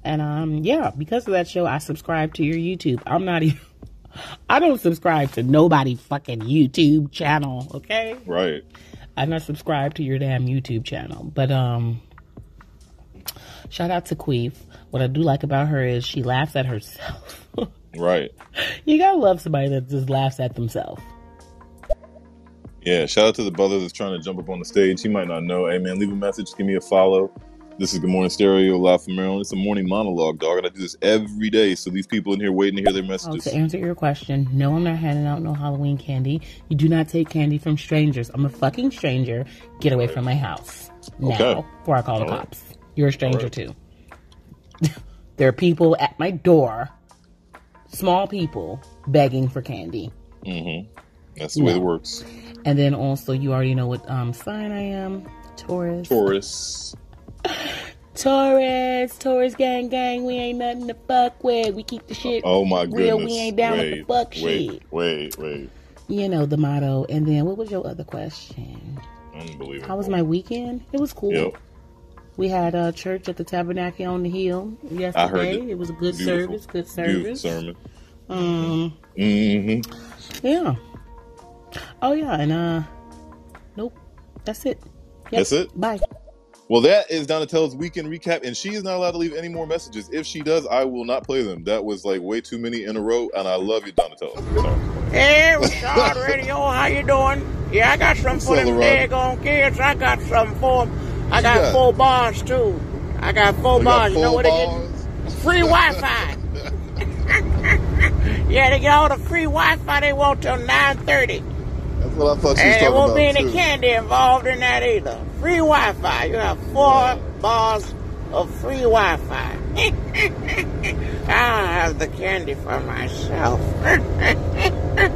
And um yeah, because of that show I subscribe to your YouTube. I'm not even I don't subscribe to nobody fucking YouTube channel, okay?
Right.
I'm not subscribed to your damn YouTube channel. But um shout out to Queef. What I do like about her is she laughs at herself.
Right.
you gotta love somebody that just laughs at themselves.
Yeah, shout out to the brother that's trying to jump up on the stage. He might not know. Hey man, leave a message, give me a follow. This is Good Morning Stereo, live from Maryland. It's a morning monologue, dog, and I do this every day. So these people in here waiting to hear their
Oh,
messages.
to answer your question, no, I'm not handing out no Halloween candy. You do not take candy from strangers. I'm a fucking stranger. Get away from my house now
Okay.
before I call the
All right.
cops. You're a stranger
right.
too. there are people at my door, small people, begging for candy.
Mm-hmm. That's the way
No.
it works.
And then also, you already know what um, sign I am. Taurus.
Taurus.
Taurus. Taurus gang gang. We ain't nothing to fuck with. We keep the shit
Oh my goodness.
real. We ain't down
wait,
with the fuck
wait,
shit.
Wait, wait,
You know the motto. And then what was your other question?
Unbelievable.
How was my weekend? It was cool.
Yep.
We had a church at the Tabernacle on the Hill yesterday.
I heard it.
was a good
Beautiful.
service. Good service.
Beautiful sermon.
Um.
Mm-hmm.
Yeah. Oh yeah, and uh, nope. That's it. Yep.
That's it?
Bye.
Well, that is Donatella's weekend recap, and she is not allowed to leave any more messages. If she does, I will not play them. That was like way too many in a row, and I love you, Donatella. Sorry.
Hey, Rashad Radio, how you doing? Yeah, I got something for them daggone kids. I got something for them. I got,
got?
four bars, too. I got four
You got
bars. you know
four
what they get? Free Wi-Fi. yeah, they get all the free Wi-Fi they want till 9.30.
That's what I thought she was
And there
talking
won't be any
too.
candy involved in that either. Free Wi-Fi. You have four bars of free Wi-Fi. I'll have the candy for myself.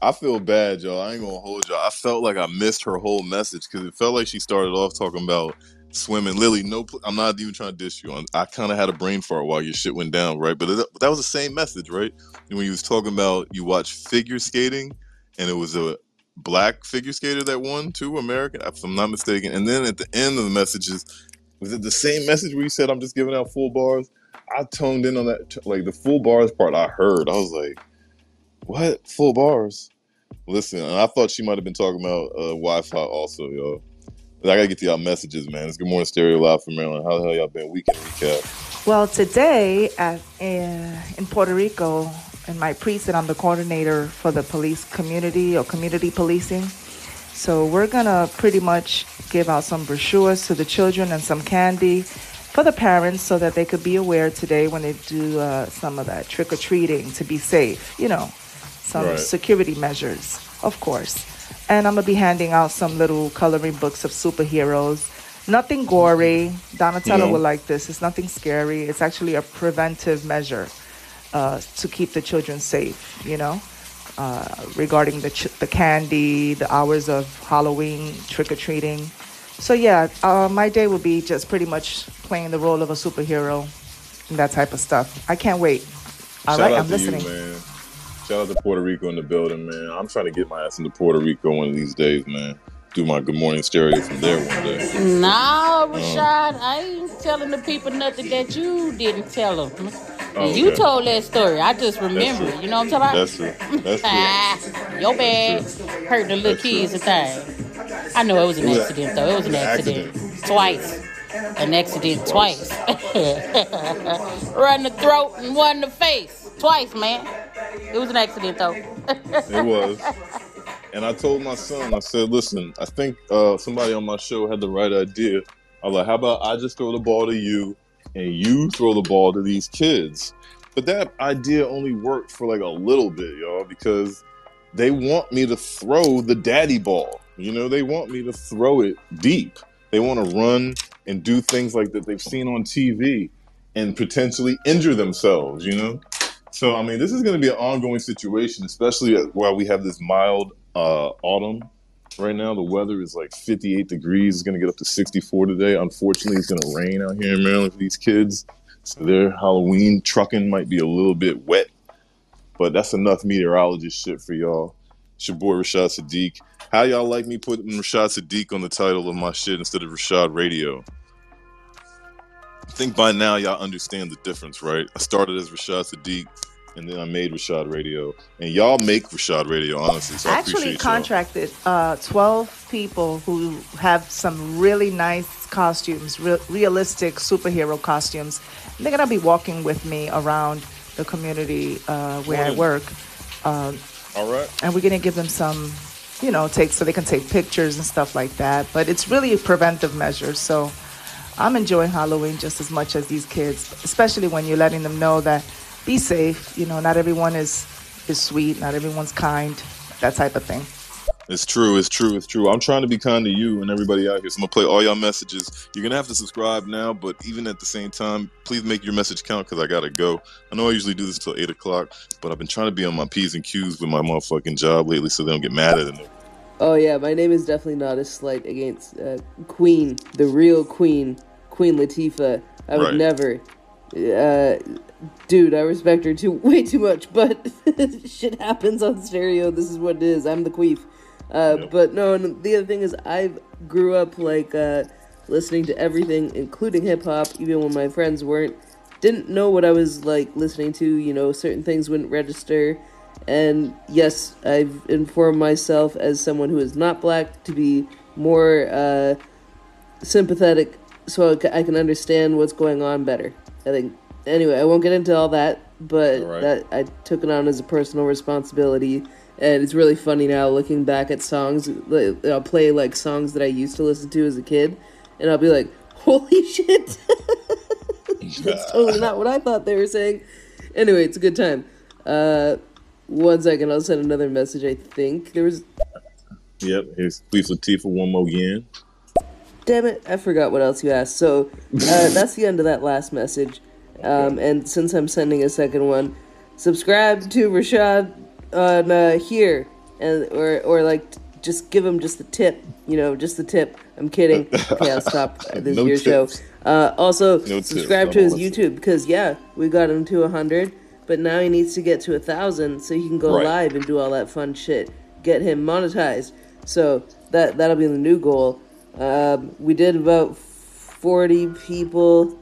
I feel bad, y'all. I ain't gonna hold y'all. I felt like I missed her whole message because it felt like she started off talking about swimming. Lily, no, pl- I'm not even trying to dish you. on. I kind of had a brain fart while your shit went down, right? But it, that was the same message, right? And when you was talking about you watch figure skating, and it was a black figure skater that won too, American, if I'm not mistaken. And then at the end of the messages, was it the same message where you said I'm just giving out full bars? I toned in on that, like the full bars part. I heard. I was like, what full bars? Listen, and I thought she might have been talking about uh, Wi-Fi also. But I gotta get to y'all messages, man. It's Good Morning Stereo Live from Maryland. How the hell y'all been? Weekend recap.
Well, today at, uh, in Puerto Rico, in my precinct, I'm the coordinator for the police community or community policing. So we're gonna pretty much give out some brochures to the children and some candy for the parents so that they could be aware today when they do uh, some of that trick or treating to be safe. You know, some
Right.
security measures, of course. And I'm gonna be handing out some little coloring books of superheroes. Nothing gory. Donatella
No.
will like this. It's nothing scary. It's actually a preventive measure uh, to keep the children safe. You know, uh, regarding the ch- the candy, the hours of Halloween trick or treating. So yeah, uh, my day will be just pretty much playing the role of a superhero and that type of stuff. I can't wait. All
Shout
right,
out
I'm
to
listening.
you, man. Shout out to Puerto Rico in the building, man. I'm trying to get my ass into Puerto Rico one of these days, man. Do my Good Morning Stereo from there one day.
Nah,
Um,
Rashad, I ain't telling the people nothing that you didn't tell them.
Oh,
You
okay.
told that story. I just remember. It. You know what I'm talking about?
That's it. That's.
Ah, your bad. Hurting the little
That's
kids a thing. I know it was an
It
accident though. It was an
it an
accident. Twice. An accident twice. Run the throat and one the face. Twice, man. It was an accident though.
It was. And I told my son, I said, listen, I think uh, somebody on my show had the right idea. I was like, how about I just throw the ball to you and you throw the ball to these kids? But that idea only worked for like a little bit, y'all, because they want me to throw the daddy ball. You know, they want me to throw it deep. They want to run and do things like that they've seen on TV and potentially injure themselves, you know? So, I mean, this is going to be an ongoing situation, especially while we have this mild uh, autumn. Right now, the weather is like 58 degrees. It's going to get up to 64 today. Unfortunately, it's going to rain out here in Maryland for these kids. So, their Halloween trucking might be a little bit wet. But that's enough meteorologist shit for y'all. It's your boy Rashad Sadiq. How y'all like me putting Rashad Sadiq on the title of my shit instead of Rashad Radio? I think by now y'all understand the difference, right? I started as Rashad Sadiq, and then I made Rashad Radio, and y'all make Rashad Radio, honestly. So I,
actually contracted uh, 12 people who have some really nice costumes, re- realistic superhero costumes. And they're going to be walking with me around the community uh, where I work. Um,
All right.
and we're going to give them some, you know, take so they can take pictures and stuff like that. But it's really a preventive measure. So I'm enjoying Halloween just as much as these kids, especially when you're letting them know that be safe. You know, not everyone is is sweet, not everyone's kind, that type of thing.
It's true. It's true. It's true. I'm trying to be kind to you and everybody out here. So I'm gonna play all y'all messages. You're gonna have to subscribe now, but even at the same time, please make your message count because I gotta go. I know I usually do this till eight o'clock, but I've been trying to be on my p's and q's with my motherfucking job lately, so they don't get mad at me.
Oh yeah, my name is definitely not a slight against uh, Queen, the real Queen, Queen Latifah. I would
Right.
never. Uh, dude, I respect her too way too much, but shit happens on stereo. This is what it is. I'm the queef. Uh, But no, and the other thing is, I grew up like uh, listening to everything, including hip hop, even when my friends weren't. Didn't know what I was like listening to. You know, certain things wouldn't register. And yes, I've informed myself as someone who is not black to be more uh, sympathetic so I can understand what's going on better. I think. Anyway, I won't get into all that, but
Alright.
that I took it on as a personal responsibility, and it's really funny now looking back at songs. like, I'll play like songs that I used to listen to as a kid, and I'll be like, "Holy shit!" That's totally not what I thought they were saying. Anyway, it's a good time. Uh, one second, I'll send another message. I think there was.
Yep. Here's Queef Latifah one more again.
Damn it, I forgot what else you asked. So uh, that's the end of that last message. Um, and since I'm sending a second one, subscribe to Rashad on uh, here, and or or like just give him just the tip. You know, just the tip. I'm kidding. Okay, I'll stop. This
No
is your
tips.
show. Uh, also,
No
subscribe to his YouTube because yeah, we got him to hundred, but now he needs to get to a thousand so he can go
Right.
live and do all that fun shit. Get him monetized. So that that'll be the new goal. Um, we did about forty people.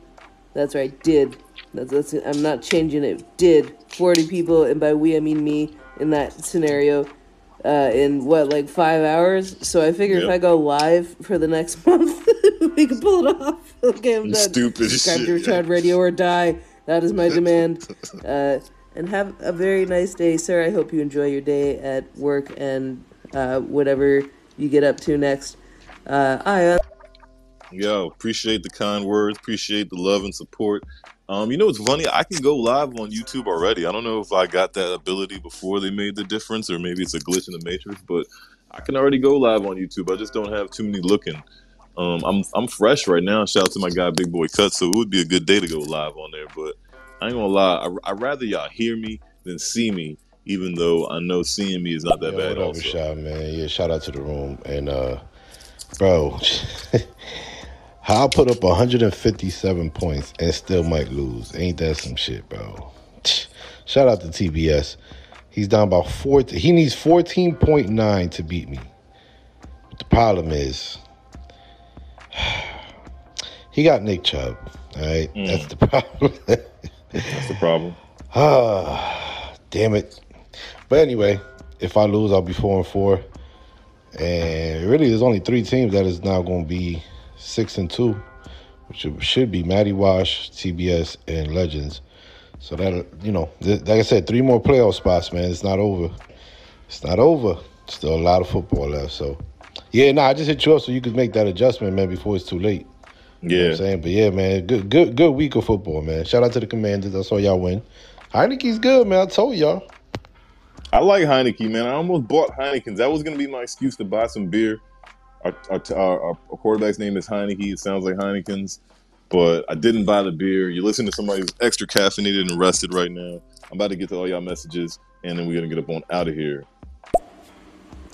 That's right, did. That's, that's I'm not changing it. Did forty people, and by we I mean me in that scenario. Uh, in what like five hours? So I figure if I go live for the next month, we can pull it off. Okay, I'm done.
stupid
Subscribe to
shit.
Richard Radio or die. That is my demand. Uh, and have a very nice day, sir. I hope you enjoy your day at work and uh, whatever you get up to next. Uh, I
Yo, appreciate the kind words, appreciate the love and support. Um, you know what's funny? I can go live on YouTube already. I don't know if I got that ability before they made the difference, or maybe it's a glitch in the matrix, but I can already go live on YouTube. I just don't have too many looking. Um, I'm I'm fresh right now. Shout out to my guy Big Boy Cut. So it would be a good day to go live on there. But I ain't gonna lie, I would rather y'all hear me than see me, even though I know seeing me is not that
Yo,
bad. Also,
Rashad, man? Yeah, shout out to the room. And, uh, bro, how I put up 157 points and still might lose. Ain't that some shit, bro? Shout out to TBS. He's down about 14. He needs 14.9 to beat me. But the problem is, he got Nick Chubb. All right, that's the problem.
that's the problem.
Ah, damn it. But anyway, if I lose, I'll be four and four. And really, there's only three teams that is now going to be six and two, which should be Matty Wash, TBS, and Legends. So that you know, th- like I said, three more playoff spots, man. It's not over. It's not over. Still a lot of football left. So, yeah, nah, I just hit you up so you could make that adjustment, man, before it's too late. You know what
Yeah.
I'm saying? But yeah, man, good good good week of football, man. Shout out to the commanders. I saw y'all win. Heinicke's good, man. I told y'all.
I like Heineken, man. I almost bought Heinekens. That was gonna be my excuse to buy some beer. Our, our, our, our quarterback's name is Heinicke. It sounds like Heineken's, but I didn't buy the beer. You listen to somebody who's extra caffeinated and rested right now. I'm about to get to all y'all messages, and then we're gonna get up on out of here.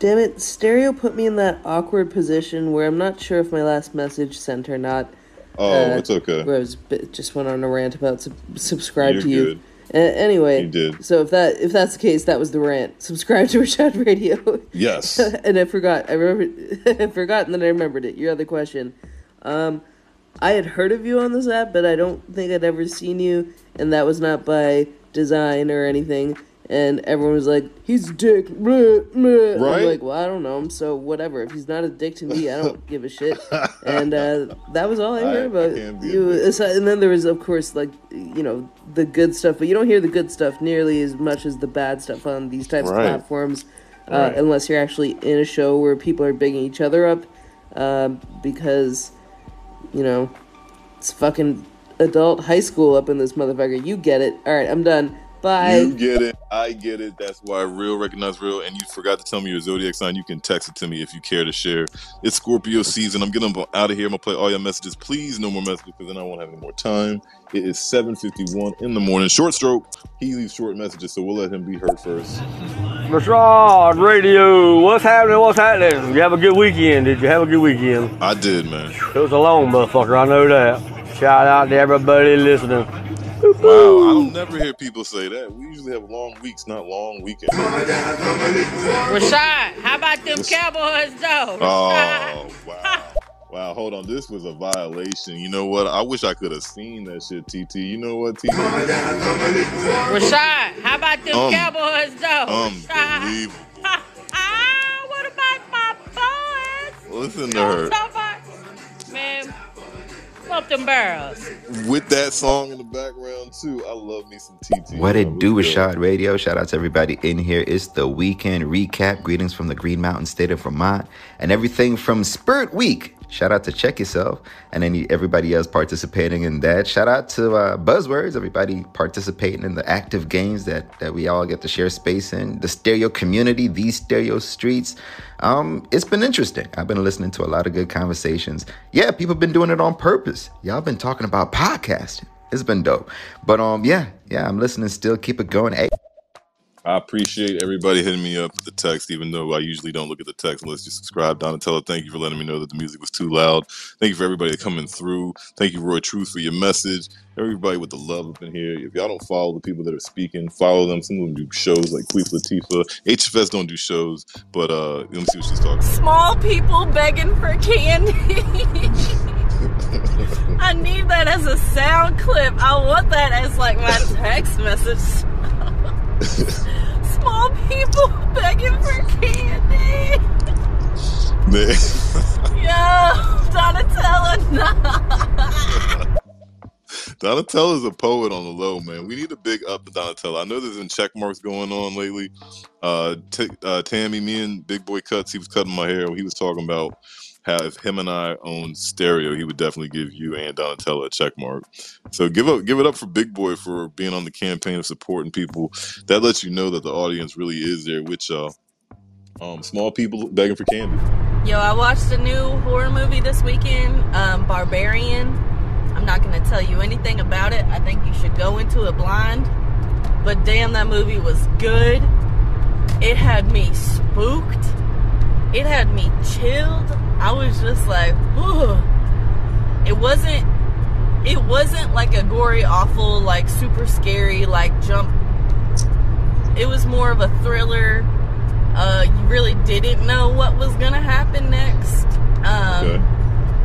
Damn it, Stereo put me in that awkward position where I'm not sure if my last message sent or not.
Oh,
Uh,
it's okay.
Where I was just went on a rant about sub- subscribe
You're
to you. Uh, anyway,
You did.
So if that if that's the case, that was the rant. Subscribe to Rashad Radio.
Yes.
and I forgot. I remember. I forgot, and then I remembered it. Your other question. Um, I had heard of you on this app, but I don't think I'd ever seen you, and that was not by design or anything. And everyone was like, "He's a dick." Bleh, bleh.
Right?
I'm like, well, I don't know him, so whatever. If he's not a dick to me, I don't give a shit. And uh, that was all I heard about
can't be a
you. Aside- And then there was, of course, like you know, the good stuff, but you don't hear the good stuff nearly as much as the bad stuff on these types
Right.
of platforms, uh,
Right.
unless you're actually in a show where people are bigging each other up, um, because you know It's fucking adult high school up in this motherfucker. You get it. All right, I'm done. Bye.
You get it. I get it. That's why real recognize real. And you forgot to tell me your zodiac sign. You can text it to me if you care to share. It's Scorpio season. I'm getting out of here. I'm gonna play all your messages. Please, no more messages because then I won't have any more time. It is 7:51 in the morning. Short stroke. He leaves short messages, so we'll let him be heard first.
Rashad Radio, what's happening? What's happening? You have a good weekend? Did you have a good weekend?
I did, man.
It was a long motherfucker, I know that. Shout out to everybody listening.
Wow, I don't never hear people say that. We usually have long weeks, not long weekends.
Rashad, how about them Cowboys though?
Oh, wow. Wow, hold on. This was a violation. You know what? I wish I could have seen that shit, TT. You know what, TT?
Rashad, how about them
Um,
Cowboys though?
Unbelievable.
Ah, what about my boys?
Listen to
You know what
her.
I'm talking about? Man, bump them barrels.
With that song in the background, too. I love me some TT.
What it do,
What's good?
Rashad Radio? Shout out to everybody in here. It's the weekend recap. Greetings from the Green Mountain State of Vermont and everything from Spirit Week. Shout out to Check Yourself and any everybody else participating in that. Shout out to uh, Buzzwords, everybody participating in the active games that that we all get to share space in. The stereo community, these stereo streets. Um, it's been interesting. I've been listening to a lot of good conversations. Yeah, people been doing it on purpose. Y'all been talking about podcasting. It's been dope. But um, yeah, yeah, I'm listening still. Keep it going. Hey.
I appreciate everybody hitting me up with the text, even though I usually don't look at the text unless you subscribe. Donatella, thank you for letting me know that the music was too loud. Thank you for everybody coming through. Thank you, Roy Truth, for your message. Everybody with the love up in here. If y'all don't follow the people that are speaking, follow them. Some of them do shows like Queef Latifah. HFS don't do shows, but uh, let me see what she's talking about.
Small people begging for candy. I need that as a sound clip. I want that as like my text message. Small people begging for candy. Yo, Donatella, no.
Donatella's a poet on the low, man. We need a big up to Donatella. I know there's been check marks going on lately. Uh, t- uh, Tammy, me and Big Boy Cuts, he was cutting my hair. He was talking about how if him and I owned stereo, he would definitely give you and Donatella a check mark. So give up, give it up for Big Boy for being on the campaign of supporting people. That lets you know that the audience really is there with y'all. Um, small people begging for candy.
Yo, I watched a new horror movie this weekend, um, Barbarian. I'm not gonna tell you anything about it. I think you should go into it blind. But damn, that movie was good. It had me spooked. It had me chilled. I was just like, whew. It wasn't. It wasn't like a gory, awful, like super scary, like jump. It was more of a thriller. Uh, you really didn't know what was gonna happen next. Um,
Okay.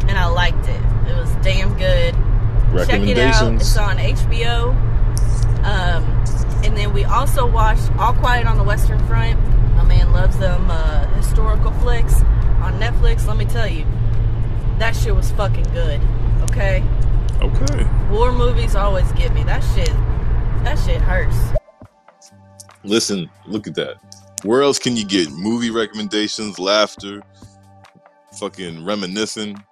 and I liked it. It was damn good. Check it out. It's on HBO. Um, and then we also watched All Quiet on the Western Front. My man loves them uh, historical flicks on Netflix. Let me tell you, that shit was fucking good. Okay,
Okay.
war movies always get me. That shit, that shit hurts.
Listen, look at that. Where else can you get movie recommendations, laughter, fucking reminiscing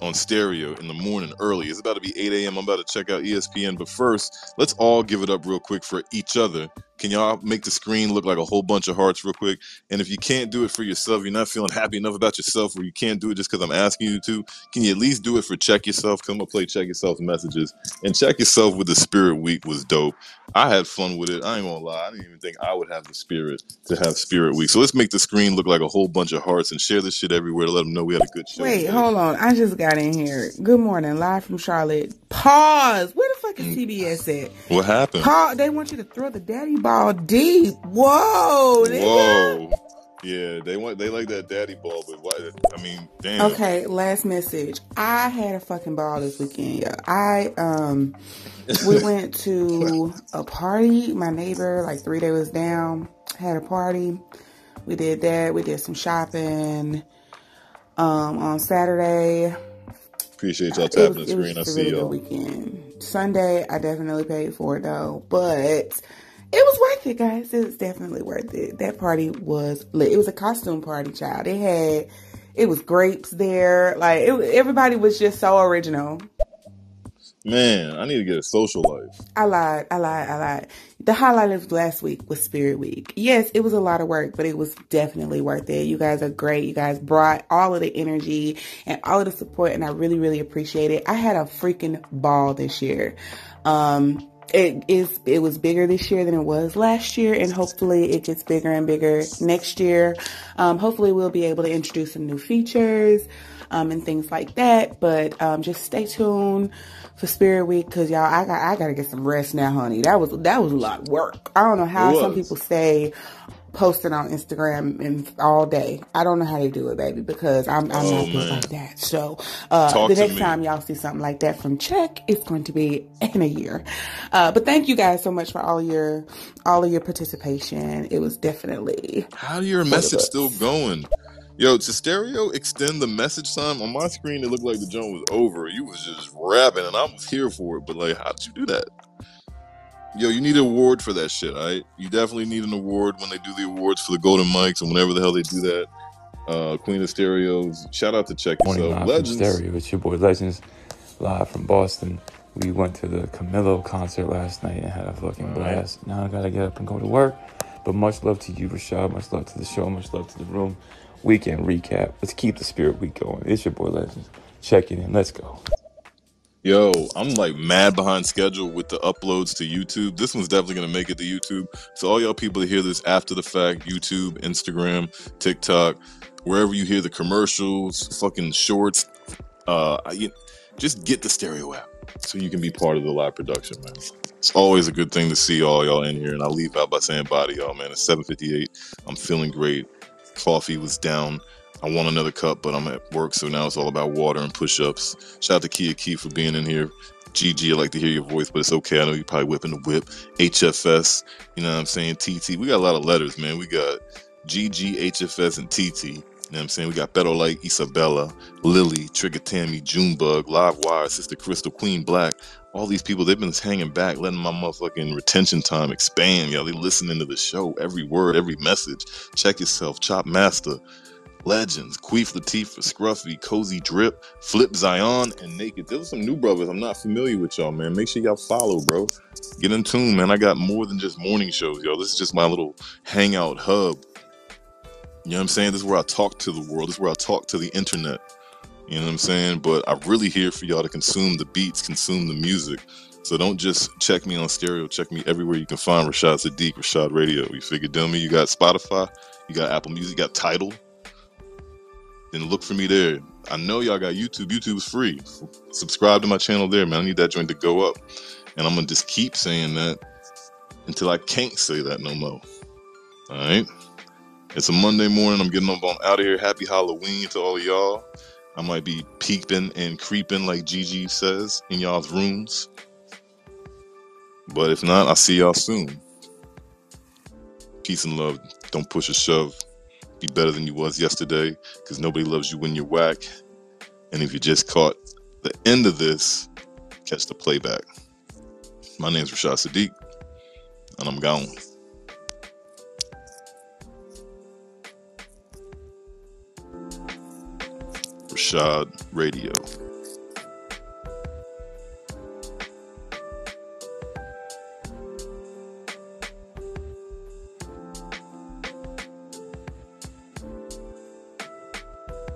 on stereo in the morning early? It's about to be 8 a.m. I'm about to check out ESPN, but first, let's all give it up real quick for each other. Can y'all make the screen look like a whole bunch of hearts real quick? And if you can't do it for yourself, you're not feeling happy enough about yourself, or you can't do it just because I'm asking you to, can you at least do it for Check Yourself? Come up play Check Yourself messages. And Check Yourself with the Spirit Week was dope. I had fun with it. I ain't gonna lie. I didn't even think I would have the spirit to have Spirit Week. So let's make the screen look like a whole bunch of hearts and share this shit everywhere to let them know we had a good show.
Wait, hold on. I just got in here. Good morning, live from Charlotte. Pause. Where the fuck is mm. CBS at?
What happened?
Paul, they want you to throw the daddy ball deep. Whoa. nigga.
Whoa. Yeah, they want they like that daddy ball, but why? I mean, damn.
Okay, last message. I had a fucking ball this weekend. Yeah. I um we went to a party. My neighbor, like three days down, had a party. We did that. We did some shopping. Um on Saturday.
Appreciate y'all tapping
was,
the screen. I see
really
y'all.
weekend. Sunday, I definitely paid for it though, but was worth it, guys. It was definitely worth it. That party was lit. It was a costume party, child. It had, it was grapes there. Like it, everybody was just so original.
Man, I need to get a social life.
I lied. I lied. I lied. The highlight of last week was Spirit Week. Yes, it was a lot of work, but it was definitely worth it. You guys are great. You guys brought all of the energy and all of the support, and I really, really appreciate it. I had a freaking ball this year. Um, it is it was bigger this year than it was last year and hopefully it gets bigger and bigger next year. Um, hopefully we'll be able to introduce some new features um, and things like that but um, just stay tuned for spirit week because y'all i got i gotta get some rest now honey. That was that was a lot of work. I don't know how some people say posting on instagram and all day i don't know how they do it baby because i'm, I'm
Oh,
not
man.
like that so uh, the next
me.
time y'all see something like that from check it's going to be in a year uh, but thank you guys so much for all your all of your participation it was definitely
How do your message still going? Yo, to stereo extend the message time on my screen. It looked like the joint was over. You was just rapping, and I was here for it. But like, how did you do that? Yo, you need an award for that shit. All right, you definitely need an award when they do the awards for the Golden Mics and whenever the hell they do that. Uh, Queen of Stereos. Shout out to Check Yourself. Legends.
Stereo. It's your boy Legends, live from Boston. We went to the Camilo concert last night and had a fucking blast. Now I gotta get up and go to work. But much love to you, Rashad. Much love to the show. Much love to the room. Weekend recap. Let's keep the spirit week going. It's your boy Legends. Check it in. Let's go.
Yo, I'm like mad behind schedule with the uploads to YouTube. This one's definitely gonna make it to YouTube. So all y'all people that hear this after the fact, YouTube, Instagram, TikTok, wherever you hear the commercials, fucking shorts, uh, I- just get the stereo app so you can be part of the live production, man. It's always a good thing to see all y'all in here, and I leave out by saying bye to y'all, man. It's 7:58. I'm feeling great. Coffee was down. I want another cup, but I'm at work, so now it's all about water and push-ups. Shout out to Kia Key for being in here. GG, I like to hear your voice, but it's okay. I know you're probably whipping the whip. HFS, you know what I'm saying? TT. We got a lot of letters, man. We got GG, HFS, and TT. You know what I'm saying? We got Better Light, Isabella, Lily, Trigger Tammy, Junebug, Live Wire, Sister Crystal, Queen Black. All these people, they've been hanging back, letting my motherfucking retention time expand. Y'all, they listening to the show, every word, every message. Check yourself, Chop Master, Legends, Queef Latifah, Scruffy, Cozy Drip, Flip Zion, and Naked. Those are some new brothers. I'm not familiar with y'all, man. Make sure y'all follow, bro. Get in tune, man. I got more than just morning shows, y'all. This is just my little hangout hub. You know what I'm saying? This is where I talk to the world. This is where I talk to the internet. You know what I'm saying? But I'm really here for y'all to consume the beats, consume the music. So don't just check me on stereo. Check me everywhere you can find Rashad Sadiq, Rashad Radio. You figure, dummy, you got Spotify, you got Apple Music, you got Tidal. Then look for me there. I know y'all got YouTube. YouTube's free. Subscribe to my channel there, man. I need that joint to go up. And I'm gonna just keep saying that until I can't say that no more. All right. It's a Monday morning. I'm getting up on out of here. Happy Halloween to all of y'all. I might be peeping and creeping like Gigi says in y'all's rooms. But if not, I'll see y'all soon. Peace and love. Don't push or shove. Be better than you was yesterday because nobody loves you when you're whack. And if you just caught the end of this, catch the playback. My name's Rashad Sadiq, and I'm gone. Rashad Radio.